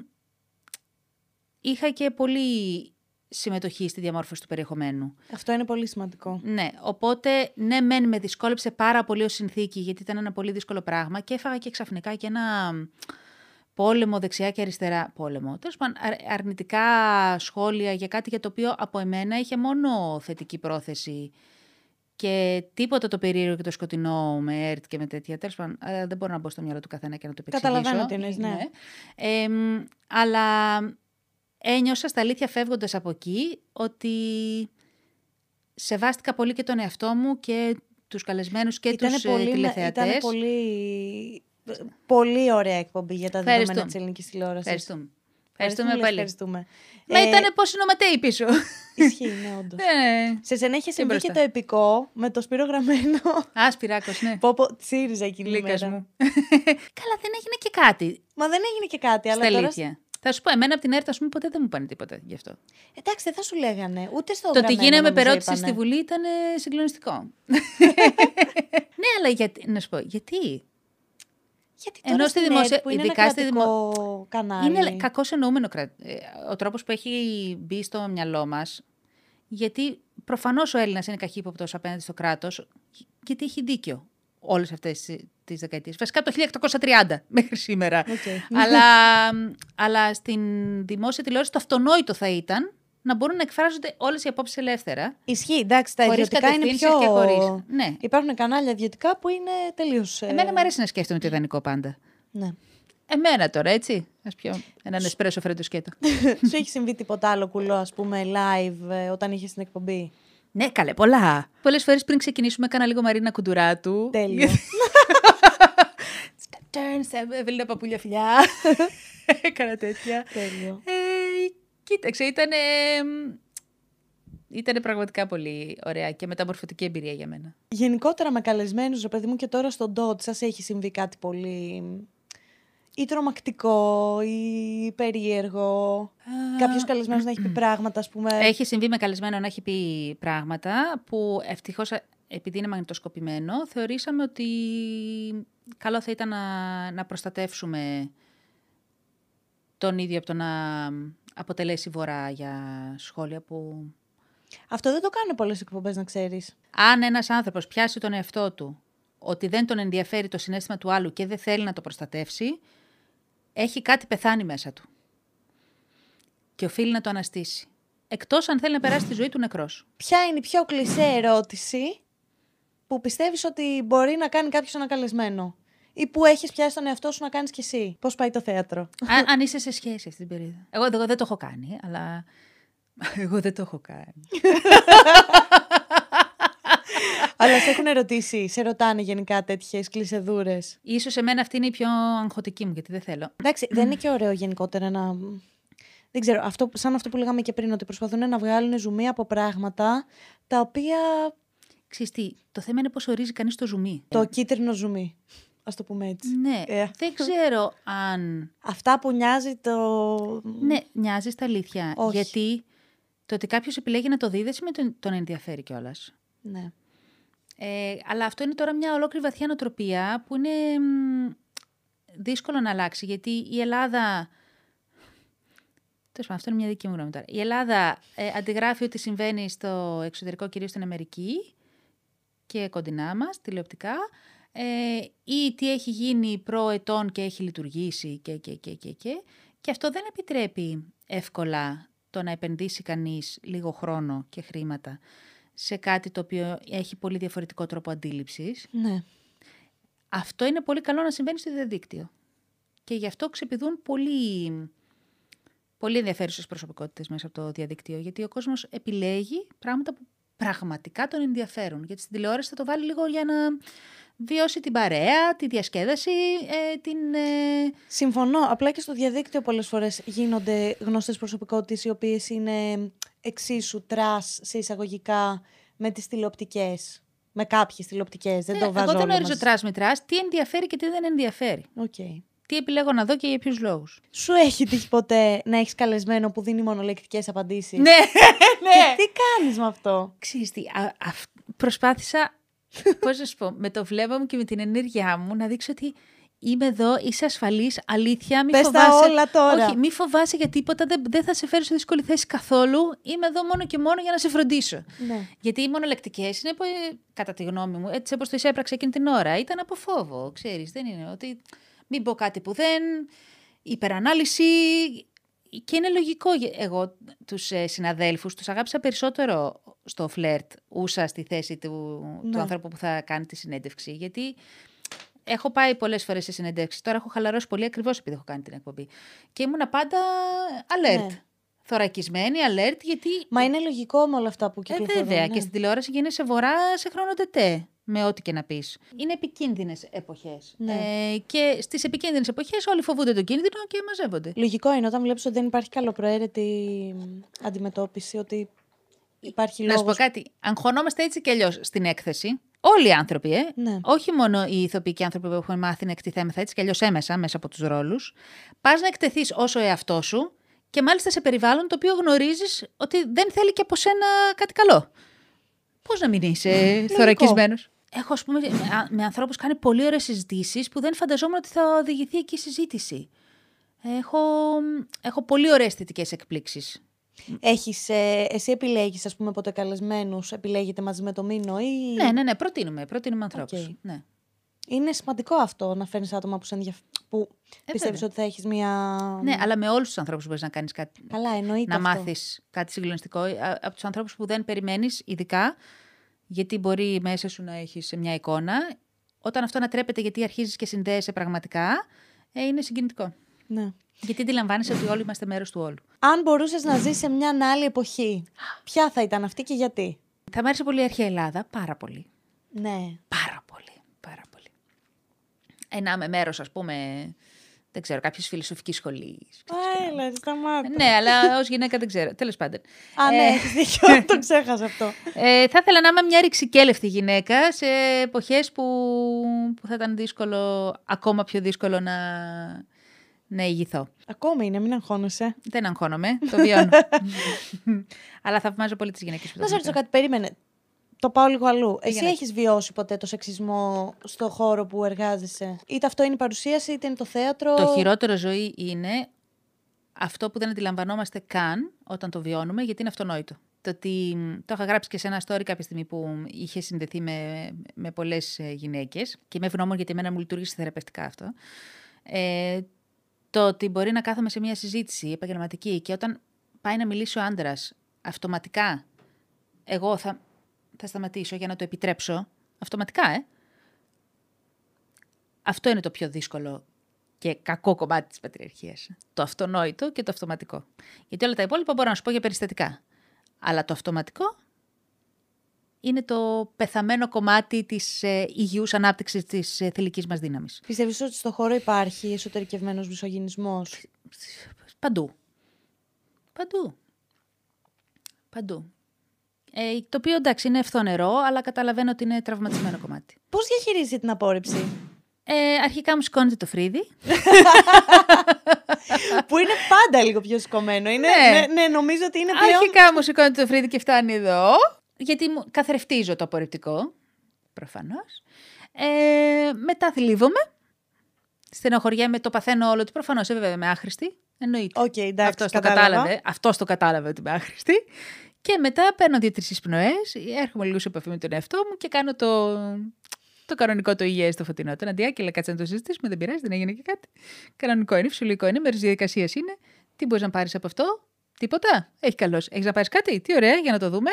είχα και πολύ συμμετοχή στη διαμόρφωση του περιεχομένου. Αυτό είναι πολύ σημαντικό. Ναι, οπότε ναι, μεν με δυσκόλεψε πάρα πολύ ως συνθήκη, γιατί ήταν ένα πολύ δύσκολο πράγμα και έφαγα και ξαφνικά και ένα πόλεμο δεξιά και αριστερά. Πόλεμο. Τέλος πάντων, αρ- αρνητικά σχόλια για κάτι για το οποίο από εμένα είχε μόνο θετική πρόθεση και τίποτα το περίεργο και το σκοτεινό με ΕΡΤ και με τέτοια. Τέλος πάντων, ε, δεν μπορώ να μπω στο μυαλό του καθένα και να το επεξηγήσω. Καταλαβαίνω τι εννοείς, ναι. Ε, μ, αλλά ένιωσα στα αλήθεια φεύγοντας από εκεί ότι σεβάστηκα πολύ και τον εαυτό μου και τους καλεσμένους και Ήτανε τους ε, πολύ, τηλεθεατές. Ήταν πολύ, πολύ ωραία εκπομπή για τα δεδομένα Ευχαριστούμε. της ελληνικής τηλεόρασης. Ευχαριστούμε. Ευχαριστούμε, Ευχαριστούμε λες, πάλι. Ευχαριστούμε. Μα Ε, ήταν πώς είναι ο Ματέι πίσω. Ισχύει, ναι, [laughs] όντως. ναι. Σε σένα είχε συμβεί και μπροστά. το επικό με το Σπύρο Γραμμένο. [laughs] Α, Σπυράκος, ναι. Πω, πω, τσίριζα εκείνη η Λύκας μέρα. μου. [laughs] Καλά, δεν έγινε και κάτι. Μα δεν έγινε και κάτι, αλλά Στα τώρα... αλήθεια. Θα σου πω, εμένα από την ΕΡΤ, ας πούμε, ποτέ δεν μου πάνε τίποτα γι' αυτό. Εντάξει, δεν θα σου λέγανε. Ούτε στο Το ότι γραμμένο, γίναμε νομίζω, περώτησης είπανε. στη Βουλή ήταν ε, συγκλονιστικό. ναι, αλλά γιατί, να σου πω, γιατί; Γιατί Ενώ τώρα στη στην δημόσια- ΕΡΤ που είναι ειδικά ένα στη κρατικό κανάλι. Είναι κακός εννοούμενο κρα- ε, ο τρόπος που έχει μπει στο μυαλό μας, γιατί προφανώς ο Έλληνας είναι καχύποπτος απέναντι στο κράτος, γιατί έχει δίκιο όλες αυτές τις- τις δεκαετίες. Βασικά από το 1830 μέχρι σήμερα. Οκ. αλλά, αλλά στην δημόσια τηλεόραση το αυτονόητο θα ήταν να μπορούν να εκφράζονται όλες οι απόψεις ελεύθερα. Ισχύει, εντάξει, τα Χωρίς ιδιωτικά είναι κατευθύνσεις πιο... και χωρίς- ναι. Υπάρχουν κανάλια ιδιωτικά που είναι τελείως. Εμένα μου αρέσει να σκέφτομαι το ιδανικό πάντα. Ναι. Εμένα τώρα, έτσι. Ας πιω έναν εσπρέσο φρεντοσκέτο. [laughs] Σου έχει συμβεί τίποτα άλλο κουλό, ας πούμε, live ε, όταν είχες την εκπομπή; Ναι, καλέ, πολλά. Πολλές φορές πριν ξεκινήσουμε, έκανα λίγο Μαρίνα Κουντουράτου. Τέλειο. [laughs] Turns, έβγαλε παπούλια φιλιά. [laughs] έκανα τέτοια. Τέλειο. Ε, κοίταξε, ήταν. Ήταν πραγματικά πολύ ωραία και μεταμορφωτική εμπειρία για μένα. Γενικότερα με καλεσμένους, ρε παιδί μου, και τώρα στον Dot, σας έχει συμβεί κάτι πολύ. ή τρομακτικό ή περίεργο; Κάποιος καλεσμένος να έχει πει πράγματα, ας πούμε; Έχει συμβεί με καλεσμένο να έχει πει πράγματα που ευτυχώς, επειδή είναι μαγνητοσκοπημένο, θεωρήσαμε ότι καλό θα ήταν να, να προστατεύσουμε τον ίδιο από το να αποτελέσει βορρά για σχόλια που... Αυτό δεν το κάνουν πολλές εκπομπές, να ξέρεις. Αν ένας άνθρωπος πιάσει τον εαυτό του ότι δεν τον ενδιαφέρει το συνέστημα του άλλου και δεν θέλει να το προστατεύσει, έχει κάτι πεθάνει μέσα του. Και οφείλει να το αναστήσει. Εκτός αν θέλει να περάσει τη ζωή του νεκρός. Ποια είναι η πιο κλεισέ ερώτηση που πιστεύεις ότι μπορεί να κάνει κάποιος ένα καλεσμένο ή που έχεις πιάσει τον εαυτό σου να κάνεις κι εσύ. Πώς πάει το θέατρο. αν, αν είσαι σε σχέση αυτή την περίοδο. Εγώ, εγώ δεν το έχω κάνει, αλλά... [laughs] Εγώ δεν το έχω κάνει. [laughs] Αλλά σε έχουν ερωτήσει, σε ρωτάνε γενικά τέτοιες κλεισεδούρες. Ίσως εμένα αυτή είναι η πιο αγχωτική μου, γιατί δεν θέλω. Εντάξει, δεν είναι και ωραίο γενικότερα να... Δεν ξέρω, αυτό, σαν αυτό που λέγαμε και πριν, ότι προσπαθούν να βγάλουν ζουμί από πράγματα τα οποία... Ξέρεις τι, το θέμα είναι πώς ορίζει κανείς το ζουμί. Το κίτρινο ζουμί, ας το πούμε έτσι. Ναι, Ε. δεν ξέρω αν... Αυτά που νοιάζει το... Ναι, μοιάζει στα αλήθεια. Όχι. Γιατί το ότι κάποιος επιλέγει να το δει δεν σημαίνει ότι τον ενδιαφέρει κιόλας. Ναι. Ε, αλλά αυτό είναι τώρα μια ολόκληρη βαθιά νοοτροπία που είναι μ, δύσκολο να αλλάξει. Γιατί η Ελλάδα. Τέλος πάντων, αυτό είναι μια δική μου γνώμη τώρα. Η Ελλάδα ε, αντιγράφει ό,τι συμβαίνει στο εξωτερικό, κυρίως στην Αμερική και κοντινά μας, τηλεοπτικά, ε, ή τι έχει γίνει προετών και έχει λειτουργήσει και, και, και, και, και. Και αυτό δεν επιτρέπει εύκολα το να επενδύσει κανείς λίγο χρόνο και χρήματα σε κάτι το οποίο έχει πολύ διαφορετικό τρόπο αντίληψης. ναι. Αυτό είναι πολύ καλό να συμβαίνει στο διαδίκτυο. Και γι' αυτό ξεπηδούν πολύ, πολύ ενδιαφέρουσες προσωπικότητες μέσα από το διαδίκτυο. Γιατί ο κόσμος επιλέγει πράγματα που πραγματικά τον ενδιαφέρουν. Γιατί στην τηλεόραση θα το βάλει λίγο για να βιώσει την παρέα, τη διασκέδαση, ε, την. Ε... Συμφωνώ. Απλά και στο διαδίκτυο πολλές φορές γίνονται γνωστές προσωπικότητες οι οποίες είναι εξίσου trash σε εισαγωγικά με τις τηλεοπτικές. Με κάποιες τηλεοπτικές. Δεν το ε, βάζω εγώ δεν όλο ορίζω μαζί. trash με trash, τι ενδιαφέρει και τι δεν ενδιαφέρει. Οκ. Τι επιλέγω να δω και για ποιους λόγους. Σου έχει τύχει ποτέ να έχεις καλεσμένο που δίνει μονολεκτικές απαντήσεις; Ναι, [laughs] Και τι κάνεις με αυτό; Ξέρεις τι, α, αυ- προσπάθησα, πώς να σου πω, με το βλέμμα μου και με την ενέργειά μου να δείξω ότι είμαι εδώ, είσαι ασφαλής, αλήθεια, μη Πες τα φοβάσαι. όλα τώρα. Όχι, μη φοβάσαι για τίποτα, δεν, δεν θα σε φέρω σε δύσκολη θέση καθόλου. Είμαι εδώ μόνο και μόνο για να σε φροντίσω. Ναι. Γιατί οι μονολεκτικές είναι, που, ε, κατά τη γνώμη μου, έτσι όπως το εισέπραξα εκείνη την ώρα, ήταν από φόβο, ξέρεις, δεν είναι ότι μην πω κάτι που δεν... υπερανάλυση και είναι λογικό. γε- Εγώ τους ε, συναδέλφους τους αγάπησα περισσότερο στο φλερτ, ούσα στη θέση του, του Ναι. άνθρωπου που θα κάνει τη συνέντευξη. Γιατί έχω πάει πολλές φορές σε συνέντευξη. Τώρα έχω χαλαρώσει πολύ ακριβώς επειδή έχω κάνει την εκπομπή. Και ήμουνα πάντα alert. Ναι. Θωρακισμένη, alert, γιατί Μα είναι λογικό με όλα αυτά που ε, κυκλοφορούν. βέβαια. ναι. Και στην τηλεόραση γίνεσαι βορρά σε χρόνο τετέ. Με ό,τι και να πεις. Είναι επικίνδυνες εποχές. Ναι. Ε, και στις επικίνδυνες εποχές όλοι φοβούνται τον κίνδυνο και μαζεύονται. Λογικό είναι όταν βλέπεις ότι δεν υπάρχει καλοπροαίρετη αντιμετώπιση, ότι υπάρχει Να σου πω λόγος. κάτι. Αγχωνόμαστε έτσι κι αλλιώς στην έκθεση. Όλοι οι άνθρωποι, ε. Ναι. Όχι μόνο οι ηθοποιοί και οι άνθρωποι που έχουν μάθει να εκτιθέμεθα έτσι κι αλλιώς έμεσα, μέσα από τους ρόλους. Πας να εκτεθείς όσο εαυτό σου και μάλιστα σε περιβάλλον το οποίο γνωρίζεις ότι δεν θέλει και από σένα κάτι καλό. Πώς να μην είσαι θωρακισμένος; Έχω, ας πούμε, με, με ανθρώπους κάνει πολύ ωραίες συζητήσεις που δεν φανταζόμουν ότι θα οδηγηθεί εκεί η συζήτηση. Έχω, έχω πολύ ωραίες θετικές εκπλήξεις. Έχεις, ε, εσύ επιλέγεις, ας πούμε, ποτέ καλεσμένους, επιλέγετε μαζί με το Μηνά ή... Ναι, ναι, ναι, προτείνουμε, προτείνουμε ανθρώπους. Οκ. Ναι. Είναι σημαντικό αυτό να φέρνεις άτομα που, σε ενδιαφ... που Ε, πιστεύεις βέβαια. ότι θα έχεις μια... ναι, αλλά με όλους τους ανθρώπους μπορείς να κάνεις κάτι. Καλά, εννοείται να αυτό. μάθεις κάτι συγκλονιστικό. Α- Από τους ανθρώπους που δεν περιμένεις, ειδικά, γιατί μπορεί μέσα σου να έχεις μια εικόνα. Όταν αυτό ανατρέπεται γιατί αρχίζεις και συνδέεσαι πραγματικά, ε, είναι συγκινητικό. Ναι. Γιατί αντιλαμβάνεσαι ότι όλοι είμαστε μέρος του όλου. Αν μπορούσες να ζεις σε μια άλλη εποχή, ποια θα ήταν αυτή και γιατί; Θα μου άρεσε πολύ η αρχαία Ελλάδα, πάρα πολύ. Ναι. Πάρα πολύ. Πάρα πολύ. Ε, να είμαι μέρος, ας πούμε, δεν ξέρω, κάποια φιλοσοφική σχολή. Α, έλα, σταμάτα. ναι, αλλά ως γυναίκα δεν ξέρω. Τέλος πάντων. Α, ναι, Ε, έχεις δίκιο, [laughs] το ξέχασα αυτό. Ε, θα ήθελα να είμαι μια ρηξικέλευτη γυναίκα σε εποχές που, που θα ήταν δύσκολο, ακόμα πιο δύσκολο να, να ηγηθώ. Ακόμα είναι, μην αγχώνεσαι. Δεν αγχώνομαι, το βιώνω. [laughs] Αλλά θαυμάζω πολύ τις γυναίκες που Να το σε ρωτήσω κάνουν. κάτι, περίμενε. Το πάω λίγο αλλού. Εσύ για να- έχεις βιώσει ποτέ το σεξισμό στο χώρο που εργάζεσαι; Είτε αυτό είναι η παρουσίαση, είτε είναι το θέατρο; Το χειρότερο ζωή είναι αυτό που δεν αντιλαμβανόμαστε καν όταν το βιώνουμε, γιατί είναι αυτονόητο. Το ότι μ, το είχα γράψει και σε ένα story κάποια στιγμή που είχε συνδεθεί με, με πολλές γυναίκες και είμαι ευγνώμων γιατί εμένα μου λειτουργήσε θεραπευτικά αυτό. Ε, το ότι μπορεί να κάθομαι σε μια συζήτηση επαγγελματική και όταν πάει να μιλήσει ο άντρας, αυτοματικά εγώ θα, θα σταματήσω για να το επιτρέψω. Αυτοματικά, ε. Αυτό είναι το πιο δύσκολο και κακό κομμάτι της πατριαρχίας. Το αυτονόητο και το αυτοματικό. Γιατί όλα τα υπόλοιπα μπορώ να σου πω για περιστατικά. Αλλά το αυτοματικό είναι το πεθαμένο κομμάτι της ε, υγιούς ανάπτυξης της ε, θηλυκής μας δύναμης. Πιστεύεις ότι στο χώρο υπάρχει εσωτερικευμένος μισογυνισμός. Παντού. Παντού. Παντού. Ε, το οποίο εντάξει είναι ευθονερό, αλλά καταλαβαίνω ότι είναι τραυματισμένο κομμάτι. Πώς διαχειρίζεσαι την απόρριψη, Ε, αρχικά μου σηκώνεται το φρύδι. που είναι πάντα λίγο πιο σηκωμένο. Είναι, Ναι. ναι. ναι, νομίζω ότι είναι πλέον... Αρχικά μου σηκώνεται το φρύδι και φτάνει εδώ. Γιατί μου καθρεφτίζω το απορριπτικό. Προφανώς. Ε, μετά θλίβομαι. Στενοχωριέμαι, το παθαίνω όλο ότι προφανώς βέβαια είμαι άχρηστη. Εννοείται. Οκ, εντάξει, Αυτός το κατάλαβα. κατάλαβε. Αυτός το κατάλαβε ότι είμαι άχρηστη. Και μετά παίρνω δύο-τρεις εισπνοές, έρχομαι λίγο σε επαφή με τον εαυτό μου και κάνω το, το κανονικό το υγιές στο φωτεινό. Τον αντιάκελα, κάτσε να το συζητήσουμε, δεν πειράζει, δεν έγινε και κάτι. Κανονικό είναι, φυσιολογικό είναι, μέρος τη διαδικασίας είναι. Τι μπορείς να πάρεις από αυτό, Τίποτα. Έχει καλώ. Έχεις να πάρεις κάτι, τι ωραία, για να το δούμε.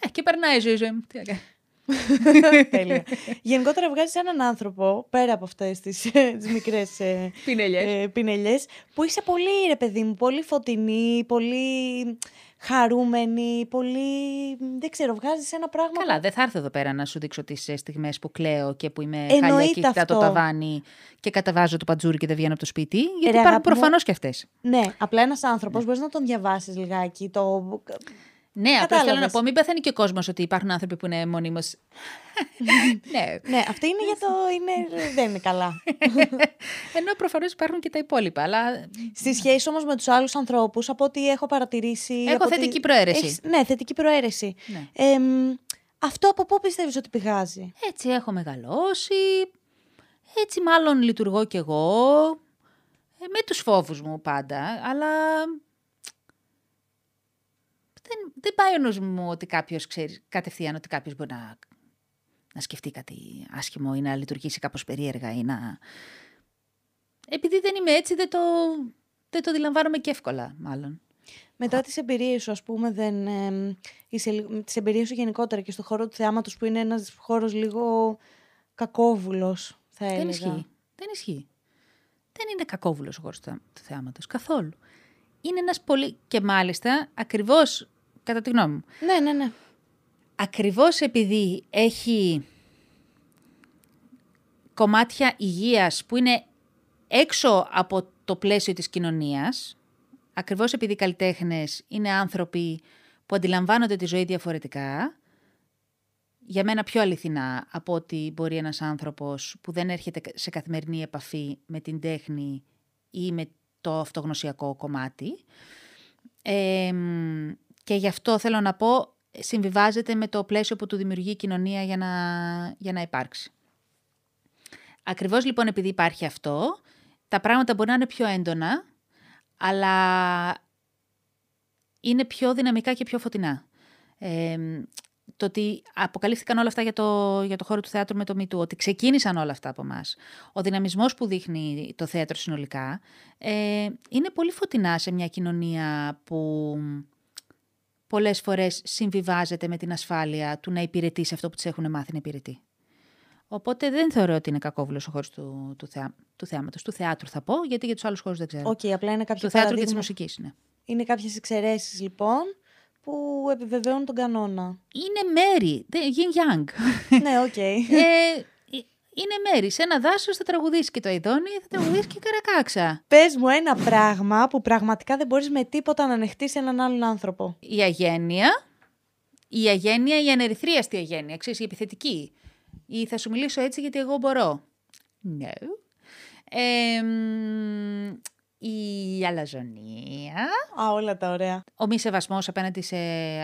Ε, και περνάει η ζωή, η ζωή μου. Τι να κάνω. [laughs] Τέλεια. Γενικότερα βγάζεις έναν άνθρωπο, πέρα από αυτές τις, τις μικρές ε, Πινελιές. ε, πινελιές, που είσαι πολύ, ρε παιδί μου, πολύ φωτεινή, πολύ χαρούμενη, πολύ... Δεν ξέρω, βγάζεις ένα πράγμα... Καλά, δεν θα έρθω εδώ πέρα να σου δείξω τις στιγμές που κλαίω και που είμαι Εννοείται χάλια και κοιτάω το αυτό. ταβάνι και κατεβάζω το πατζούρι και δεν βγαίνω από το σπίτι. Γιατί Ρε, υπάρχουν αγάπη μου, προφανώς και αυτές. Ναι, απλά ένας άνθρωπος μπορείς να τον διαβάσεις λιγάκι, το... Ναι, απλά θέλω να Κατάλαβες. πω, μην πεθαίνει και ο κόσμος ότι υπάρχουν άνθρωποι που είναι μονίμως. [laughs] ναι. Ναι, αυτό είναι για το... Είναι, δεν είναι καλά. [laughs] Ενώ προφανώς υπάρχουν και τα υπόλοιπα. Αλλά Στη σχέση όμως με τους άλλους ανθρώπους, από ό,τι έχω παρατηρήσει... Έχω από ό,τι- θετική προαίρεση. Έχεις- ναι, θετική προαίρεση. Ναι. Εμ, αυτό από πού πιστεύεις ότι πηγάζει; έτσι έχω μεγαλώσει. Έτσι μάλλον λειτουργώ κι εγώ. Ε, με τους φόβους μου πάντα. Αλλά δεν, δεν πάει ο νους μου ότι κάποιος ξέρει κατευθείαν ότι κάποιος μπορεί να, να σκεφτεί κάτι άσχημο ή να λειτουργήσει κάπως περίεργα ή να... επειδή δεν είμαι έτσι, δεν το, δεν το αντιλαμβάνομαι και εύκολα, μάλλον. Μετά τις εμπειρίες σου, ας πούμε, δεν, ε, είσαι, λι- τις εμπειρίες σου γενικότερα και στο χώρο του θεάματος που είναι ένας χώρος λίγο κακόβουλος, θα έλεγα. Δεν ισχύει. Δεν ισχύει. Δεν είναι κακόβουλος ο χώρος του, θεά- του θεάματος, καθόλου. Είναι ένας πολύ... Και μάλιστα, ακριβώς, κατά τη γνώμη μου, Ναι, ναι, ναι. ακριβώς επειδή έχει κομμάτια υγείας που είναι έξω από το πλαίσιο της κοινωνίας, ακριβώς επειδή οι καλλιτέχνες είναι άνθρωποι που αντιλαμβάνονται τη ζωή διαφορετικά, για μένα πιο αληθινά από ότι μπορεί ένας άνθρωπος που δεν έρχεται σε καθημερινή επαφή με την τέχνη ή με το αυτογνωσιακό κομμάτι. Ε, μ, και γι' αυτό θέλω να πω, συμβιβάζεται με το πλαίσιο που του δημιουργεί η κοινωνία για να, για να υπάρξει. Ακριβώς λοιπόν επειδή υπάρχει αυτό, τα πράγματα μπορεί να είναι πιο έντονα, αλλά είναι πιο δυναμικά και πιο φωτεινά. Ε, το ότι αποκαλύφθηκαν όλα αυτά για το, για το χώρο του θεάτρου με το MeToo, ότι ξεκίνησαν όλα αυτά από εμάς. Ο δυναμισμός που δείχνει το θέατρο συνολικά ε, είναι πολύ φωτεινά σε μια κοινωνία που πολλές φορές συμβιβάζεται με την ασφάλεια του να υπηρετεί αυτό που τους έχουν μάθει να υπηρετεί. Οπότε δεν θεωρώ ότι είναι κακόβουλος ο χώρος του, του, θεά, του θεάματος. Του θεάτρου θα πω, γιατί για τους άλλους χώρους δεν ξέρω. Οκ, απλά είναι κάποια του θέατρου και της παραδείγματα- μουσικής, ναι. Είναι κάποιες εξαιρέσεις, λοιπόν, που επιβεβαιώνουν τον κανόνα. Είναι μέρη, δεν- yin yang. ναι, οκ. ε, είναι μέρη. Σε ένα δάσος θα τραγουδήσει και το αηδόνι, θα τραγουδήσει και η καρακάξα. Πες μου ένα πράγμα που πραγματικά δεν μπορείς με τίποτα να ανεχτείς έναν άλλον άνθρωπο. Η αγένεια, η αγένεια, η ανερυθρίαστη αγένεια, ξέρεις, η επιθετική. Ή θα σου μιλήσω έτσι γιατί εγώ μπορώ. No. Ε, μ, η αλαζονία. Α, όλα τα ωραία. Ο μη σεβασμός απέναντι σε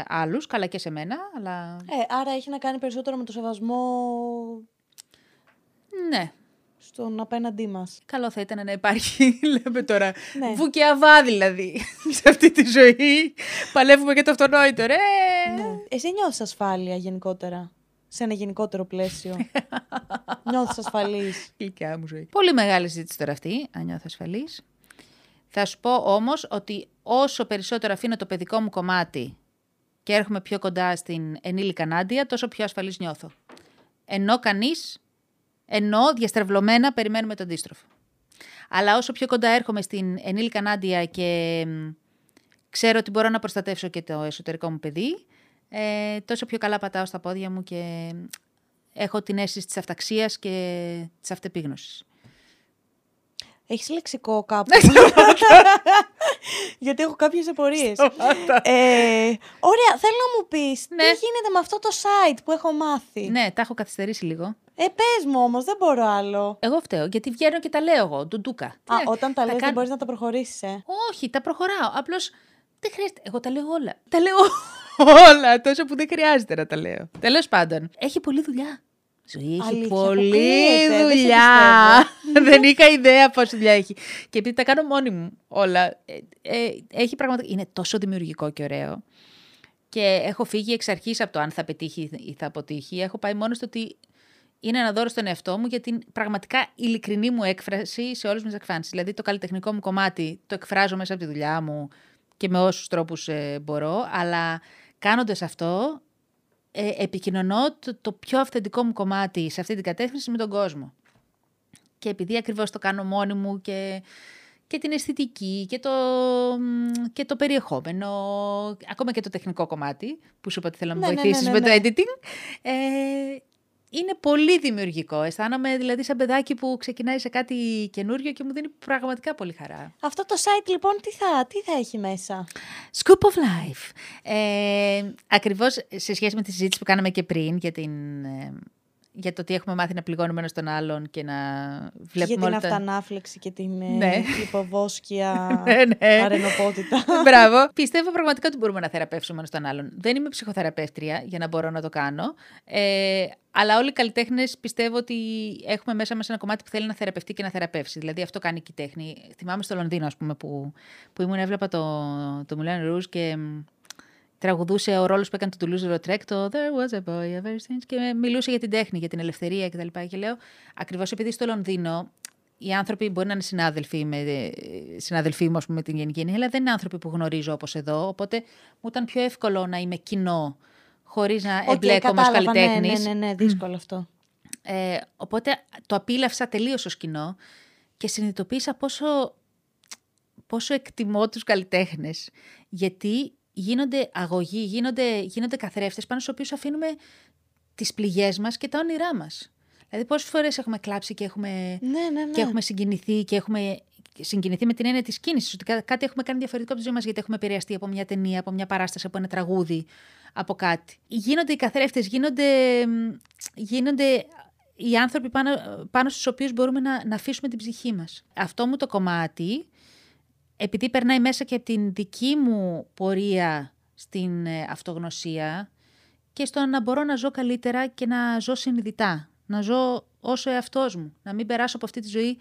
άλλους, καλά και σε μένα, αλλά Ε, άρα έχει να κάνει περισσότερο με το σεβασμό ναι. στον απέναντί μας. Καλό θα ήταν να υπάρχει, [laughs] λέμε τώρα, Ναι. βου και αβά δηλαδή, σε αυτή τη ζωή. Παλεύουμε για το αυτονόητο, ρε! Ναι. Εσύ νιώθεις ασφάλεια γενικότερα, σε ένα γενικότερο πλαίσιο; [laughs] νιώθεις ασφαλής; Γλυκιά μου ζωή. Πολύ μεγάλη συζήτηση τώρα αυτή, αν νιώθω ασφαλής. Θα σου πω όμως ότι όσο περισσότερο αφήνω το παιδικό μου κομμάτι και έρχομαι πιο κοντά στην ενήλικα Νάντια, τόσο πιο ασφαλής νιώθω. Ενώ κανείς, ενώ διαστρεβλωμένα περιμένουμε τον αντίστροφο. Αλλά όσο πιο κοντά έρχομαι στην ενήλικα Νάντια και μ, ξέρω ότι μπορώ να προστατεύσω και το εσωτερικό μου παιδί, ε, τόσο πιο καλά πατάω στα πόδια μου και μ, έχω την αίσθηση της αυταξίας και της αυτεπίγνωσης. Έχεις λεξικό κάπου; [laughs] Γιατί έχω κάποιες απορίες. ε, ωραία, θέλω να μου πεις Ναι. τι γίνεται με αυτό το site που έχω μάθει; Ναι, τα έχω καθυστερήσει λίγο. Ε, πες μου όμως, δεν μπορώ άλλο. Εγώ φταίω, γιατί βγαίνω και τα λέω εγώ, ντουντούκα. Τι Α, να- όταν τα θα λες δεν κάνω- μπορείς να τα προχωρήσεις, ε. Όχι, τα προχωράω. Απλώς δεν χρειάζεται. Εγώ τα λέω όλα. Τα λέω [laughs] όλα, τόσο που δεν χρειάζεται να τα λέω. Τέλος πάντων, έχει πολλή δουλειά. Ζωή έχει Αλήθεια, πολλή αποκλείεται, δεν σε δουλειά. [laughs] δεν είχα ιδέα πόση δουλειά έχει. Και επειδή τα κάνω μόνη μου όλα, ε, ε, έχει πραγματικά. Είναι τόσο δημιουργικό και ωραίο. Και έχω φύγει εξ αρχής από το αν θα πετύχει ή θα αποτύχει. Έχω πάει μόνο στο ότι είναι ένα δώρο στον εαυτό μου για την πραγματικά ειλικρινή μου έκφραση σε όλε τι εκφάνσεις. Δηλαδή, το καλλιτεχνικό μου κομμάτι το εκφράζω μέσα από τη δουλειά μου και με όσους τρόπους μπορώ, αλλά κάνοντας αυτό, ε, επικοινωνώ το, το πιο αυθεντικό μου κομμάτι σε αυτή την κατεύθυνση με τον κόσμο. Και επειδή ακριβώς το κάνω μόνη μου και, και την αισθητική και το, μ, και το περιεχόμενο, ακόμα και το τεχνικό κομμάτι, που σου είπα ότι θέλω να με Ναι, ναι, βοηθήσεις ναι, με ναι, το ναι. editing, ε, είναι πολύ δημιουργικό. Αισθάνομαι δηλαδή σαν παιδάκι που ξεκινάει σε κάτι καινούριο και μου δίνει πραγματικά πολύ χαρά. Αυτό το site λοιπόν τι θα, τι θα έχει μέσα; Scoop of Life. Ε, ακριβώς σε σχέση με τη συζήτηση που κάναμε και πριν για, την, ε, για το ότι έχουμε μάθει να πληγώνουμε ένας τον άλλον και να για βλέπουμε την όλα τα... αυτανάφλεξη και την ε, Ναι. υποβόσκια [laughs] Ναι, ναι. αρενοπότητα. [laughs] Μπράβο. Πιστεύω πραγματικά ότι μπορούμε να θεραπεύσουμε ένας τον άλλον. Δεν είμαι ψυχοθεραπεύτρια για να μπορώ να το κάνω. Ε, αλλά όλοι οι καλλιτέχνες πιστεύω ότι έχουμε μέσα μας ένα κομμάτι που θέλει να θεραπευτεί και να θεραπεύσει. Δηλαδή αυτό κάνει και η τέχνη. Θυμάμαι στο Λονδίνο, ας πούμε, που, που ήμουν, έβλεπα το, το Moulin Rouge και μ, τραγουδούσε ο ρόλος που έκανε το Toulouse Lautrec, το There was a boy ever since, και μιλούσε για την τέχνη, για την ελευθερία κτλ. Και, και λέω, ακριβώς επειδή στο Λονδίνο οι άνθρωποι μπορεί να είναι συνάδελφοι, με, συναδελφοί μου, ας πούμε, με την γενική έννοια, αλλά δεν είναι άνθρωποι που γνωρίζω όπως εδώ. Οπότε μου ήταν πιο εύκολο να είμαι κοινό, χωρίς να Οκ, εμπλέκομαι ως κατάλαβα, καλλιτέχνης. Ναι, ναι, ναι, δύσκολο αυτό. Ε, οπότε το απήλαυσα τελείως ως κοινό και συνειδητοποίησα πόσο, πόσο εκτιμώ τους καλλιτέχνες. Γιατί γίνονται αγωγοί, γίνονται, γίνονται καθρέφτες πάνω στους οποίους αφήνουμε τις πληγές μας και τα όνειρά μας. Δηλαδή πόσες φορές έχουμε κλάψει και έχουμε, Ναι, ναι, ναι. και έχουμε συγκινηθεί και έχουμε συγκινηθεί με την έννοια της κίνησης. Ότι κά- κάτι έχουμε κάνει διαφορετικό από τη ζωή μας γιατί έχουμε επηρεαστεί από μια ταινία, από μια παράσταση, από ένα τραγούδι, από κάτι. Γίνονται οι καθρέφτες, γίνονται, μ, γίνονται οι άνθρωποι πάνω, πάνω στους οποίους μπορούμε να, να αφήσουμε την ψυχή μας. Αυτό μου το κομμάτι, επειδή περνάει μέσα και από την δική μου πορεία στην ε, αυτογνωσία και στο να μπορώ να ζω καλύτερα και να ζω συνειδητά. Να ζω όσο εαυτός μου. Να μην περάσω από αυτή τη ζωή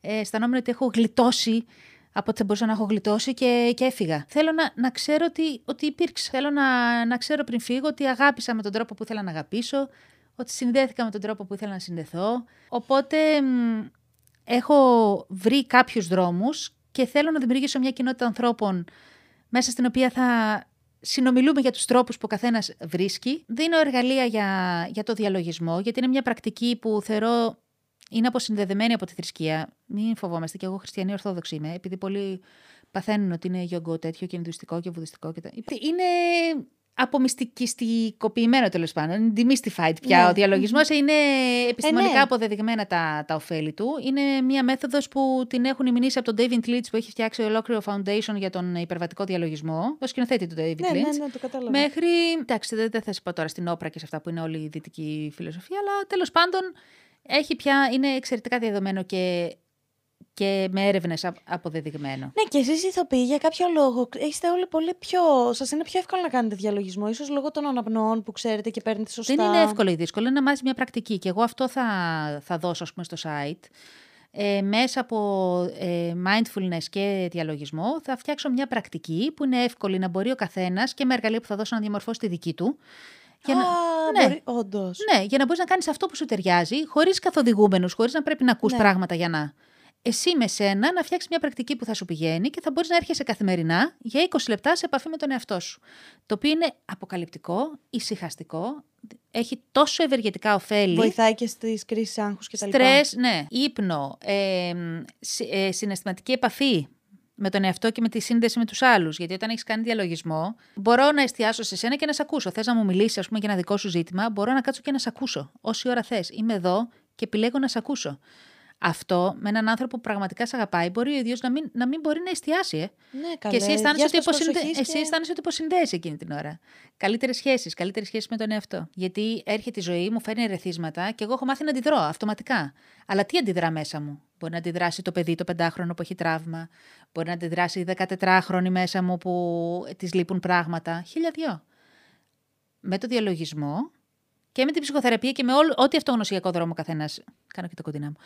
ε, αισθανόμενο ότι έχω γλιτώσει από ό,τι θα μπορούσα να έχω γλιτώσει και, και έφυγα. Θέλω να, να ξέρω ότι, ότι υπήρξε. Θέλω να, να ξέρω πριν φύγω ότι αγάπησα με τον τρόπο που ήθελα να αγαπήσω, ότι συνδέθηκα με τον τρόπο που ήθελα να συνδεθώ. Οπότε μ, έχω βρει κάποιους δρόμους και θέλω να δημιουργήσω μια κοινότητα ανθρώπων μέσα στην οποία θα συνομιλούμε για τους τρόπους που ο καθένας βρίσκει. Δίνω εργαλεία για, για το διαλογισμό, γιατί είναι μια πρακτική που θεωρώ είναι αποσυνδεδεμένη από τη θρησκεία. Μην φοβόμαστε, και εγώ χριστιανή Ορθόδοξη είμαι, επειδή πολλοί παθαίνουν ότι είναι γιογκό τέτοιο και ενδουιστικό και βουδιστικό. Και τα... Είναι απομυστικιστικοποιημένο τέλος πάντων. Είναι demystified πια. Ναι. Ο διαλογισμός είναι επιστημονικά ναι. αποδεδειγμένα τα, τα ωφέλη του. Είναι μια μέθοδος που την έχουν μηνύσει από τον David Leitch που έχει φτιάξει ολόκληρο foundation για τον υπερβατικό διαλογισμό. Το σκηνοθέτη του David Ναι, Leitch. ναι, ναι, το κατάλαβα. Μέχρι. Εντάξει, δεν, δεν θα σας πω τώρα στην όπρα και σε αυτά που είναι όλη η δυτική φιλοσοφία, αλλά τέλος πάντων έχει πια, είναι εξαιρετικά διαδομένο και, και με έρευνες αποδεδειγμένο. Ναι, και εσείς ηθοποιοί για κάποιο λόγο είστε όλοι πολύ πιο. Σας είναι πιο εύκολο να κάνετε διαλογισμό, ίσως λόγω των αναπνοών που ξέρετε και παίρνετε σωστά. Δεν είναι εύκολο ή δύσκολο, είναι να μάθει μια πρακτική. Και εγώ αυτό θα, θα δώσω, ας πούμε, στο site. Ε, μέσα από ε, mindfulness και διαλογισμό θα φτιάξω μια πρακτική που είναι εύκολη να μπορεί ο καθένας και με εργαλεία που θα δώσω να διαμορφώσει τη δική του. Για να, ναι. μπορεί, όντως. ναι, για να μπορείς να κάνεις αυτό που σου ταιριάζει, χωρίς καθοδηγούμενους, χωρίς να πρέπει να ακούς Ναι. πράγματα για να. Εσύ με σένα να φτιάξεις μια πρακτική που θα σου πηγαίνει και θα μπορείς να έρχεσαι καθημερινά για 20 λεπτά σε επαφή με τον εαυτό σου. Το οποίο είναι αποκαλυπτικό, ησυχαστικό, έχει τόσο ευεργετικά ωφέλη. Βοηθάει και στις κρίσεις άγχους και τα λοιπά. Στρες, ναι. Ύπνο, ε, συ- ε, συναισθηματική επαφή με τον εαυτό και με τη σύνδεση με τους άλλους. Γιατί όταν έχεις κάνει διαλογισμό, μπορώ να εστιάσω σε σένα και να σε ακούσω. Θες να μου μιλήσεις, ας πούμε, για ένα δικό σου ζήτημα, μπορώ να κάτσω και να σε ακούσω. Όση ώρα θες. Είμαι εδώ και επιλέγω να σε ακούσω. Αυτό με έναν άνθρωπο που πραγματικά σε αγαπάει, μπορεί ο ίδιος να μην, να μην μπορεί να εστιάσει. Ε. Ναι, Και καλέ. εσύ αισθάνεσαι ότι, διάστασης υποσυνδε... προσοχής εσύ και- αισθάνεσαι ότι υποσυνδέεσαι εκείνη την ώρα. Καλύτερες σχέσεις, καλύτερες σχέσεις με τον εαυτό. Γιατί έρχεται η ζωή, μου φέρνει ερεθίσματα και εγώ έχω μάθει να αντιδρώ αυτοματικά. Αλλά τι αντιδρά μέσα μου; Μπορεί να αντιδράσει το παιδί το πεντάχρονο που έχει τραύμα. Μπορεί να αντιδράσει η 14χρονη μέσα μου που της λείπουν πράγματα. Χίλια δυο. Με το διαλογισμό και με την ψυχοθεραπεία και με όλο, ό,τι αυτογνωσιακό δρόμο ο καθένας. Κάνω και το κοντινά μου.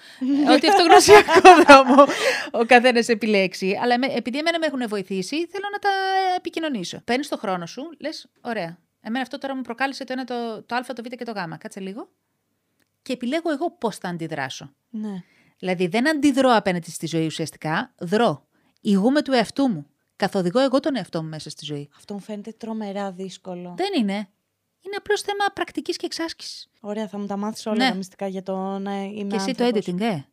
Ε, ό,τι αυτογνωσιακό [laughs] δρόμο ο καθένας επιλέξει. Αλλά με, επειδή εμένα με έχουν βοηθήσει, θέλω να τα επικοινωνήσω. Παίρνεις το χρόνο σου, λες, ωραία. Εμένα αυτό τώρα μου προκάλεσε το ένα, το, το Α, το Β και το Γ. Κάτσε λίγο. Και επιλέγω εγώ πώς θα αντιδράσω. Ναι. Δηλαδή δεν αντιδρώ απέναντι στη ζωή ουσιαστικά, δρώ. Ηγούμε του εαυτού μου. Καθοδηγώ εγώ τον εαυτό μου μέσα στη ζωή. Αυτό μου φαίνεται τρομερά δύσκολο. Δεν είναι. Είναι απλώς θέμα πρακτικής και εξάσκησης. Ωραία, θα μου τα μάθεις όλα Ναι. τα μυστικά για το να είμαι. Και εσύ το άνθρωπος. editing, ε.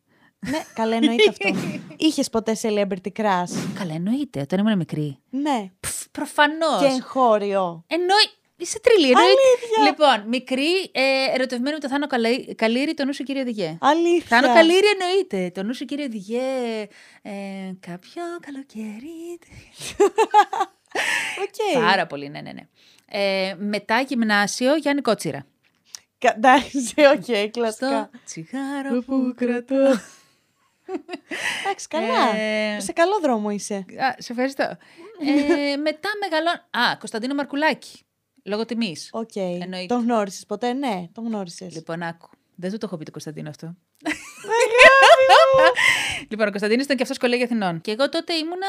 Ναι, καλά εννοείται αυτό. [laughs] Είχες ποτέ celebrity crush; Καλά, εννοείται. Όταν ήμουν μικρή. Ναι. Προφανώς. Και εγχώριο. Εννοεί. Είσαι τρελή, εννοείται. Αλήθεια. Λοιπόν, μικρή, ε, ερωτευμένη με το Θάνο Καλα- Καλήρη, το νου σου κύριε Οδηγέ. Αλήθεια. Θάνο Καλήρη εννοείται. Το νου σου κύριε Οδηγέ. Ε, κάποιο καλοκαίρι. [laughs] Οκ. Πάρα πολύ, ναι, ναι, ναι. Ε, μετά γυμνάσιο, Γιάννη Κότσιρα. Κα- Εντάξει, οκ, κλασικά. Στο τσιγάρο που κρατώ. Εντάξει, καλά. Ε, Σε καλό δρόμο είσαι. Α, σε ευχαριστώ. ε, μετά μεγαλών... Α, Κωνσταντίνο Μαρκουλάκη. Λόγω τιμής. Οκ. Εννοείται. Τον γνώρισες ποτέ, ναι, τον γνώρισες. Λοιπόν, άκου. Δεν σου το έχω πει το Κωνσταντίνο αυτό. [laughs] λοιπόν, ο Κωνσταντίνος ήταν και αυτός κολέγιο Αθηνών. Και εγώ τότε ήμουνα.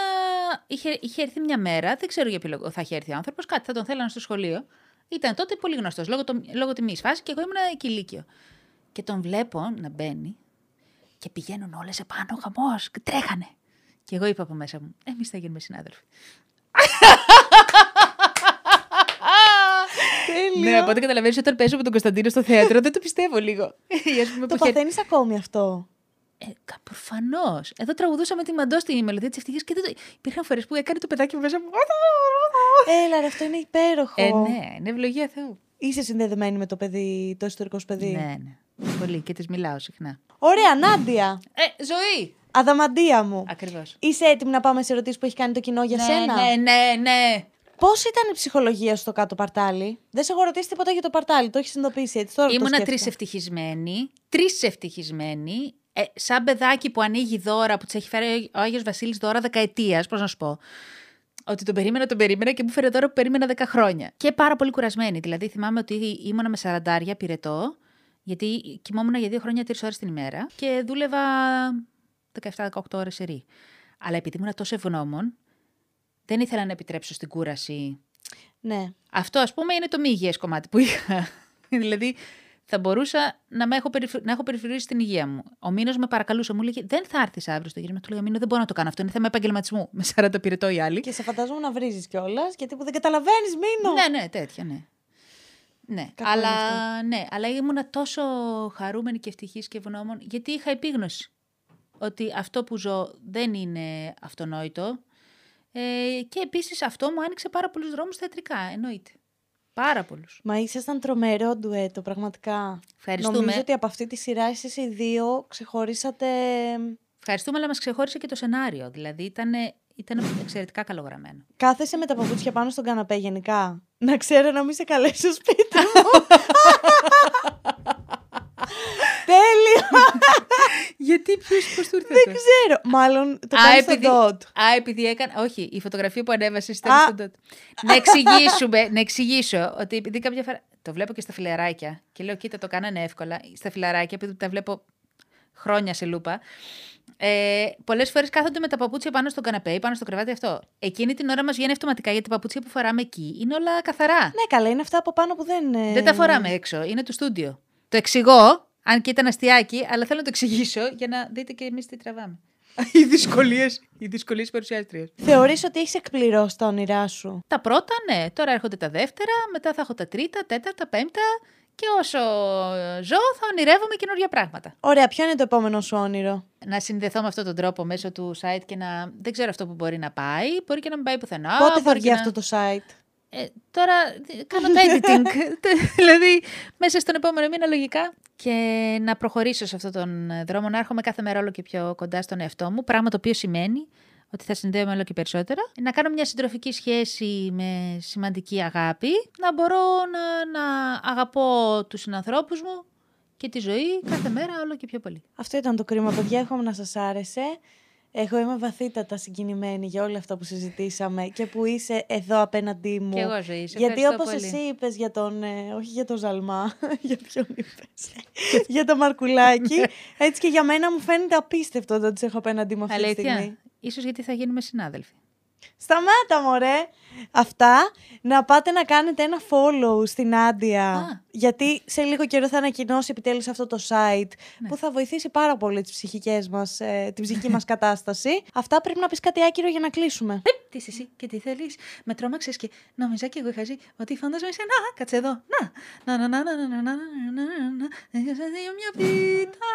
Είχε, είχε έρθει μια μέρα, δεν ξέρω για ποιο λόγο θα είχε έρθει ο άνθρωπος, κάτι θα τον θέλανε στο σχολείο. Ήταν τότε πολύ γνωστός λόγω, το, λόγω τιμή φάση και εγώ ήμουνα εκεί λύκειο. Και τον βλέπω να μπαίνει Και πηγαίνουν όλες επάνω, χαμός, τρέχανε. Και εγώ είπα από μέσα μου, εμείς θα γίνουμε συνάδελφοι. Τέλειο. Ναι, οπότε καταλαβαίνεις όταν παίζω με τον Κωνσταντίνο στο θέατρο, δεν το πιστεύω λίγο. Ή, ας πούμε, Το που χαιρ- παθαίνεις ακόμη αυτό. Ε, Προφανώς. Εδώ τραγουδούσαμε τη Μαντό στη μελωδία της ευτυχίας και δεν το... υπήρχαν φορές που έκανε το παιδάκι μου μέσα μου. Έλα, ρε, αυτό είναι υπέροχο. Ε, ναι, είναι ευλογία Θεού. Είσαι συνδεδεμένη με το παιδί, το ιστορικό σου παιδί; Ναι, ναι. Πολύ και της μιλάω συχνά. Ωραία, Νάντια. Ε, ζωή! Αδαμαντία μου. Ακριβώς. Είσαι έτοιμη να πάμε σε ερωτήσεις που έχει κάνει το κοινό για ναι, σένα; Ναι, ναι, ναι. Πώς ήταν η ψυχολογία στο κάτω παρτάλι; Δεν σε έχω ρωτήσει τίποτα για το παρτάλι. Το έχεις συνειδητοποιήσει έτσι. Τώρα το Ήμουνα σκέφτηκα. τρεις ευτυχισμένη. Τρεις ευτυχισμένη. Ε, σαν παιδάκι που ανοίγει δώρα, που της έχει φέρει ο Άγιο Βασίλης δώρα δεκαετίας, πώς να σου πω. Ότι τον περίμενα, τον περίμενα και μου φέρε δώρα που περίμενα 10 χρόνια. Και πάρα πολύ κουρασμένη. Δηλαδή, θυμάμαι ότι ήμουνα με 40 πυρετό, γιατί κοιμόμουν για δύο χρόνια τρεις ώρες την ημέρα και δούλευα 17-18 ώρες σερή. Αλλά επειδή ήμουν τόσο ευγνώμων, δεν ήθελα να επιτρέψω στην κούραση Ναι. αυτό, ας πούμε, είναι το μη υγιές κομμάτι που είχα. [laughs] δηλαδή, θα μπορούσα να, με έχω, περιφ... να έχω περιφρουρήσει την υγεία μου. Ο Μήνος με παρακαλούσε, μου λέγε: Δεν θα έρθεις αύριο στο γύρισμα. Του λέγα: Μήνο, δεν μπορώ να το κάνω αυτό. Είναι θέμα επαγγελματισμού. [laughs] Με 40 πυρετό οι άλλοι. Και σε φαντάζομαι να βρίζεις κιόλας, γιατί που δεν καταλαβαίνεις, μήνο. Ναι, ναι, τέτοια, ναι. Ναι, Κακό είναι αλλά, ναι, αλλά ήμουνα τόσο χαρούμενη και ευτυχής και ευγνώμων, γιατί είχα επίγνωση ότι αυτό που ζω δεν είναι αυτονόητο ε, και επίσης αυτό μου άνοιξε πάρα πολλούς δρόμους θεατρικά, εννοείται. Πάρα πολλούς. Μα ήσασταν τρομερό ντουέτο, πραγματικά. Ευχαριστούμε. Νομίζω ότι από αυτή τη σειρά εσείς οι δύο ξεχωρίσατε. Ευχαριστούμε, αλλά μας ξεχώρισε και το σενάριο. Δηλαδή ήταν, ήταν εξαιρετικά καλογραμμένο. Κάθεσαι με τα παπούτσια πάνω στον καναπέ γενικά. Να ξέρω να μην σε καλέσει στο σπίτι μου. [laughs] Τέλειο! [laughs] Γιατί, ποιος, πώς του ήρθε Δεν ξέρω. Μάλλον το Α, κάνεις στο επειδή, dot. α, επειδή έκανα. Όχι, η φωτογραφία που ανέβασε ήταν Α. στο dot. να εξηγήσουμε, να εξηγήσω ότι επειδή κάποια φορά. Το βλέπω και στα φιλαράκια και λέω: Κοίτα, το κάνανε εύκολα. Στα φιλαράκια, επειδή τα βλέπω χρόνια σε λούπα. Ε, Πολλές φορές κάθονται με τα παπούτσια πάνω στο καναπέ ή πάνω στο κρεβάτι αυτό. Εκείνη την ώρα μας βγαίνει αυτοματικά γιατί τα παπούτσια που φοράμε εκεί είναι όλα καθαρά. Ναι, καλά, είναι αυτά από πάνω που δεν. ε, Δεν τα φοράμε έξω, είναι του στούντιο. Το εξηγώ, αν και ήταν αστιάκι, αλλά θέλω να το εξηγήσω για να δείτε και εμείς τι τραβάμε. [laughs] οι δυσκολίες οι δυσκολίες παρουσιάστριας. Θεωρείς ότι έχεις εκπληρώσει τα όνειρά σου; Τα πρώτα, ναι. Τώρα έρχονται τα δεύτερα, μετά θα έχω τα τρίτα, τέταρτα, πέμπτα. Και όσο ζω, θα ονειρεύομαι καινούργια πράγματα. Ωραία, ποιο είναι το επόμενο σου όνειρο; Να συνδεθώ με αυτόν τον τρόπο μέσω του site και να. Δεν ξέρω αυτό που μπορεί να πάει. Μπορεί και να μην πάει πουθενά. Πότε θα μπορεί βγει και αυτό να... το site; Ε, τώρα ε, κάνω το editing. [laughs] [laughs] δηλαδή, μέσα στον επόμενο μήνα λογικά. Και να προχωρήσω σε αυτόν τον ε, δρόμο, να έρχομαι κάθε μέρα όλο και πιο κοντά στον εαυτό μου. Πράγμα το οποίο σημαίνει ότι θα συνδέομαι όλο και περισσότερα. Να κάνω μια συντροφική σχέση με σημαντική αγάπη. Να μπορώ να, να αγαπώ τους συνανθρώπους μου και τη ζωή κάθε μέρα όλο και πιο πολύ. Αυτό ήταν το κρίμα, παιδιά. Εύχομαι να σας άρεσε. Εγώ είμαι βαθύτατα συγκινημένη για όλα αυτά που συζητήσαμε και που είσαι εδώ απέναντί μου. Και εγώ, Ζωή, σε Γιατί ευχαριστώ όπως πολύ. εσύ είπες για τον, ε, όχι για τον Ζαλμά, [laughs] για ποιον είπες, [laughs] για τον Μαρκουλάκη, [laughs] έτσι και για μένα μου φαίνεται απίστευτο ότι τους έχω απέναντί μου αυτή τη στιγμή. Αλήθεια. Ίσως γιατί θα γίνουμε συνάδελφοι. Σταμάτα μωρέ! Αυτά, να πάτε να κάνετε ένα follow στην Άντια. Α. Γιατί σε λίγο καιρό θα ανακοινώσει επιτέλους αυτό το site που θα βοηθήσει πάρα πολύ τις ψυχικές μας, ε, την ψυχική μας κατάσταση. Αυτά πρέπει να πεις κάτι άκυρο για να κλείσουμε. Τι είσαι εσύ και τι θέλει. Με τρόμαξε και νόμιζα και εγώ είχα ζει ότι φαντάζομαι είσαι. Να, κάτσε εδώ. Να. Να, να, να, να, να, να, να, να, να, να, να, να, να, μια πίτα.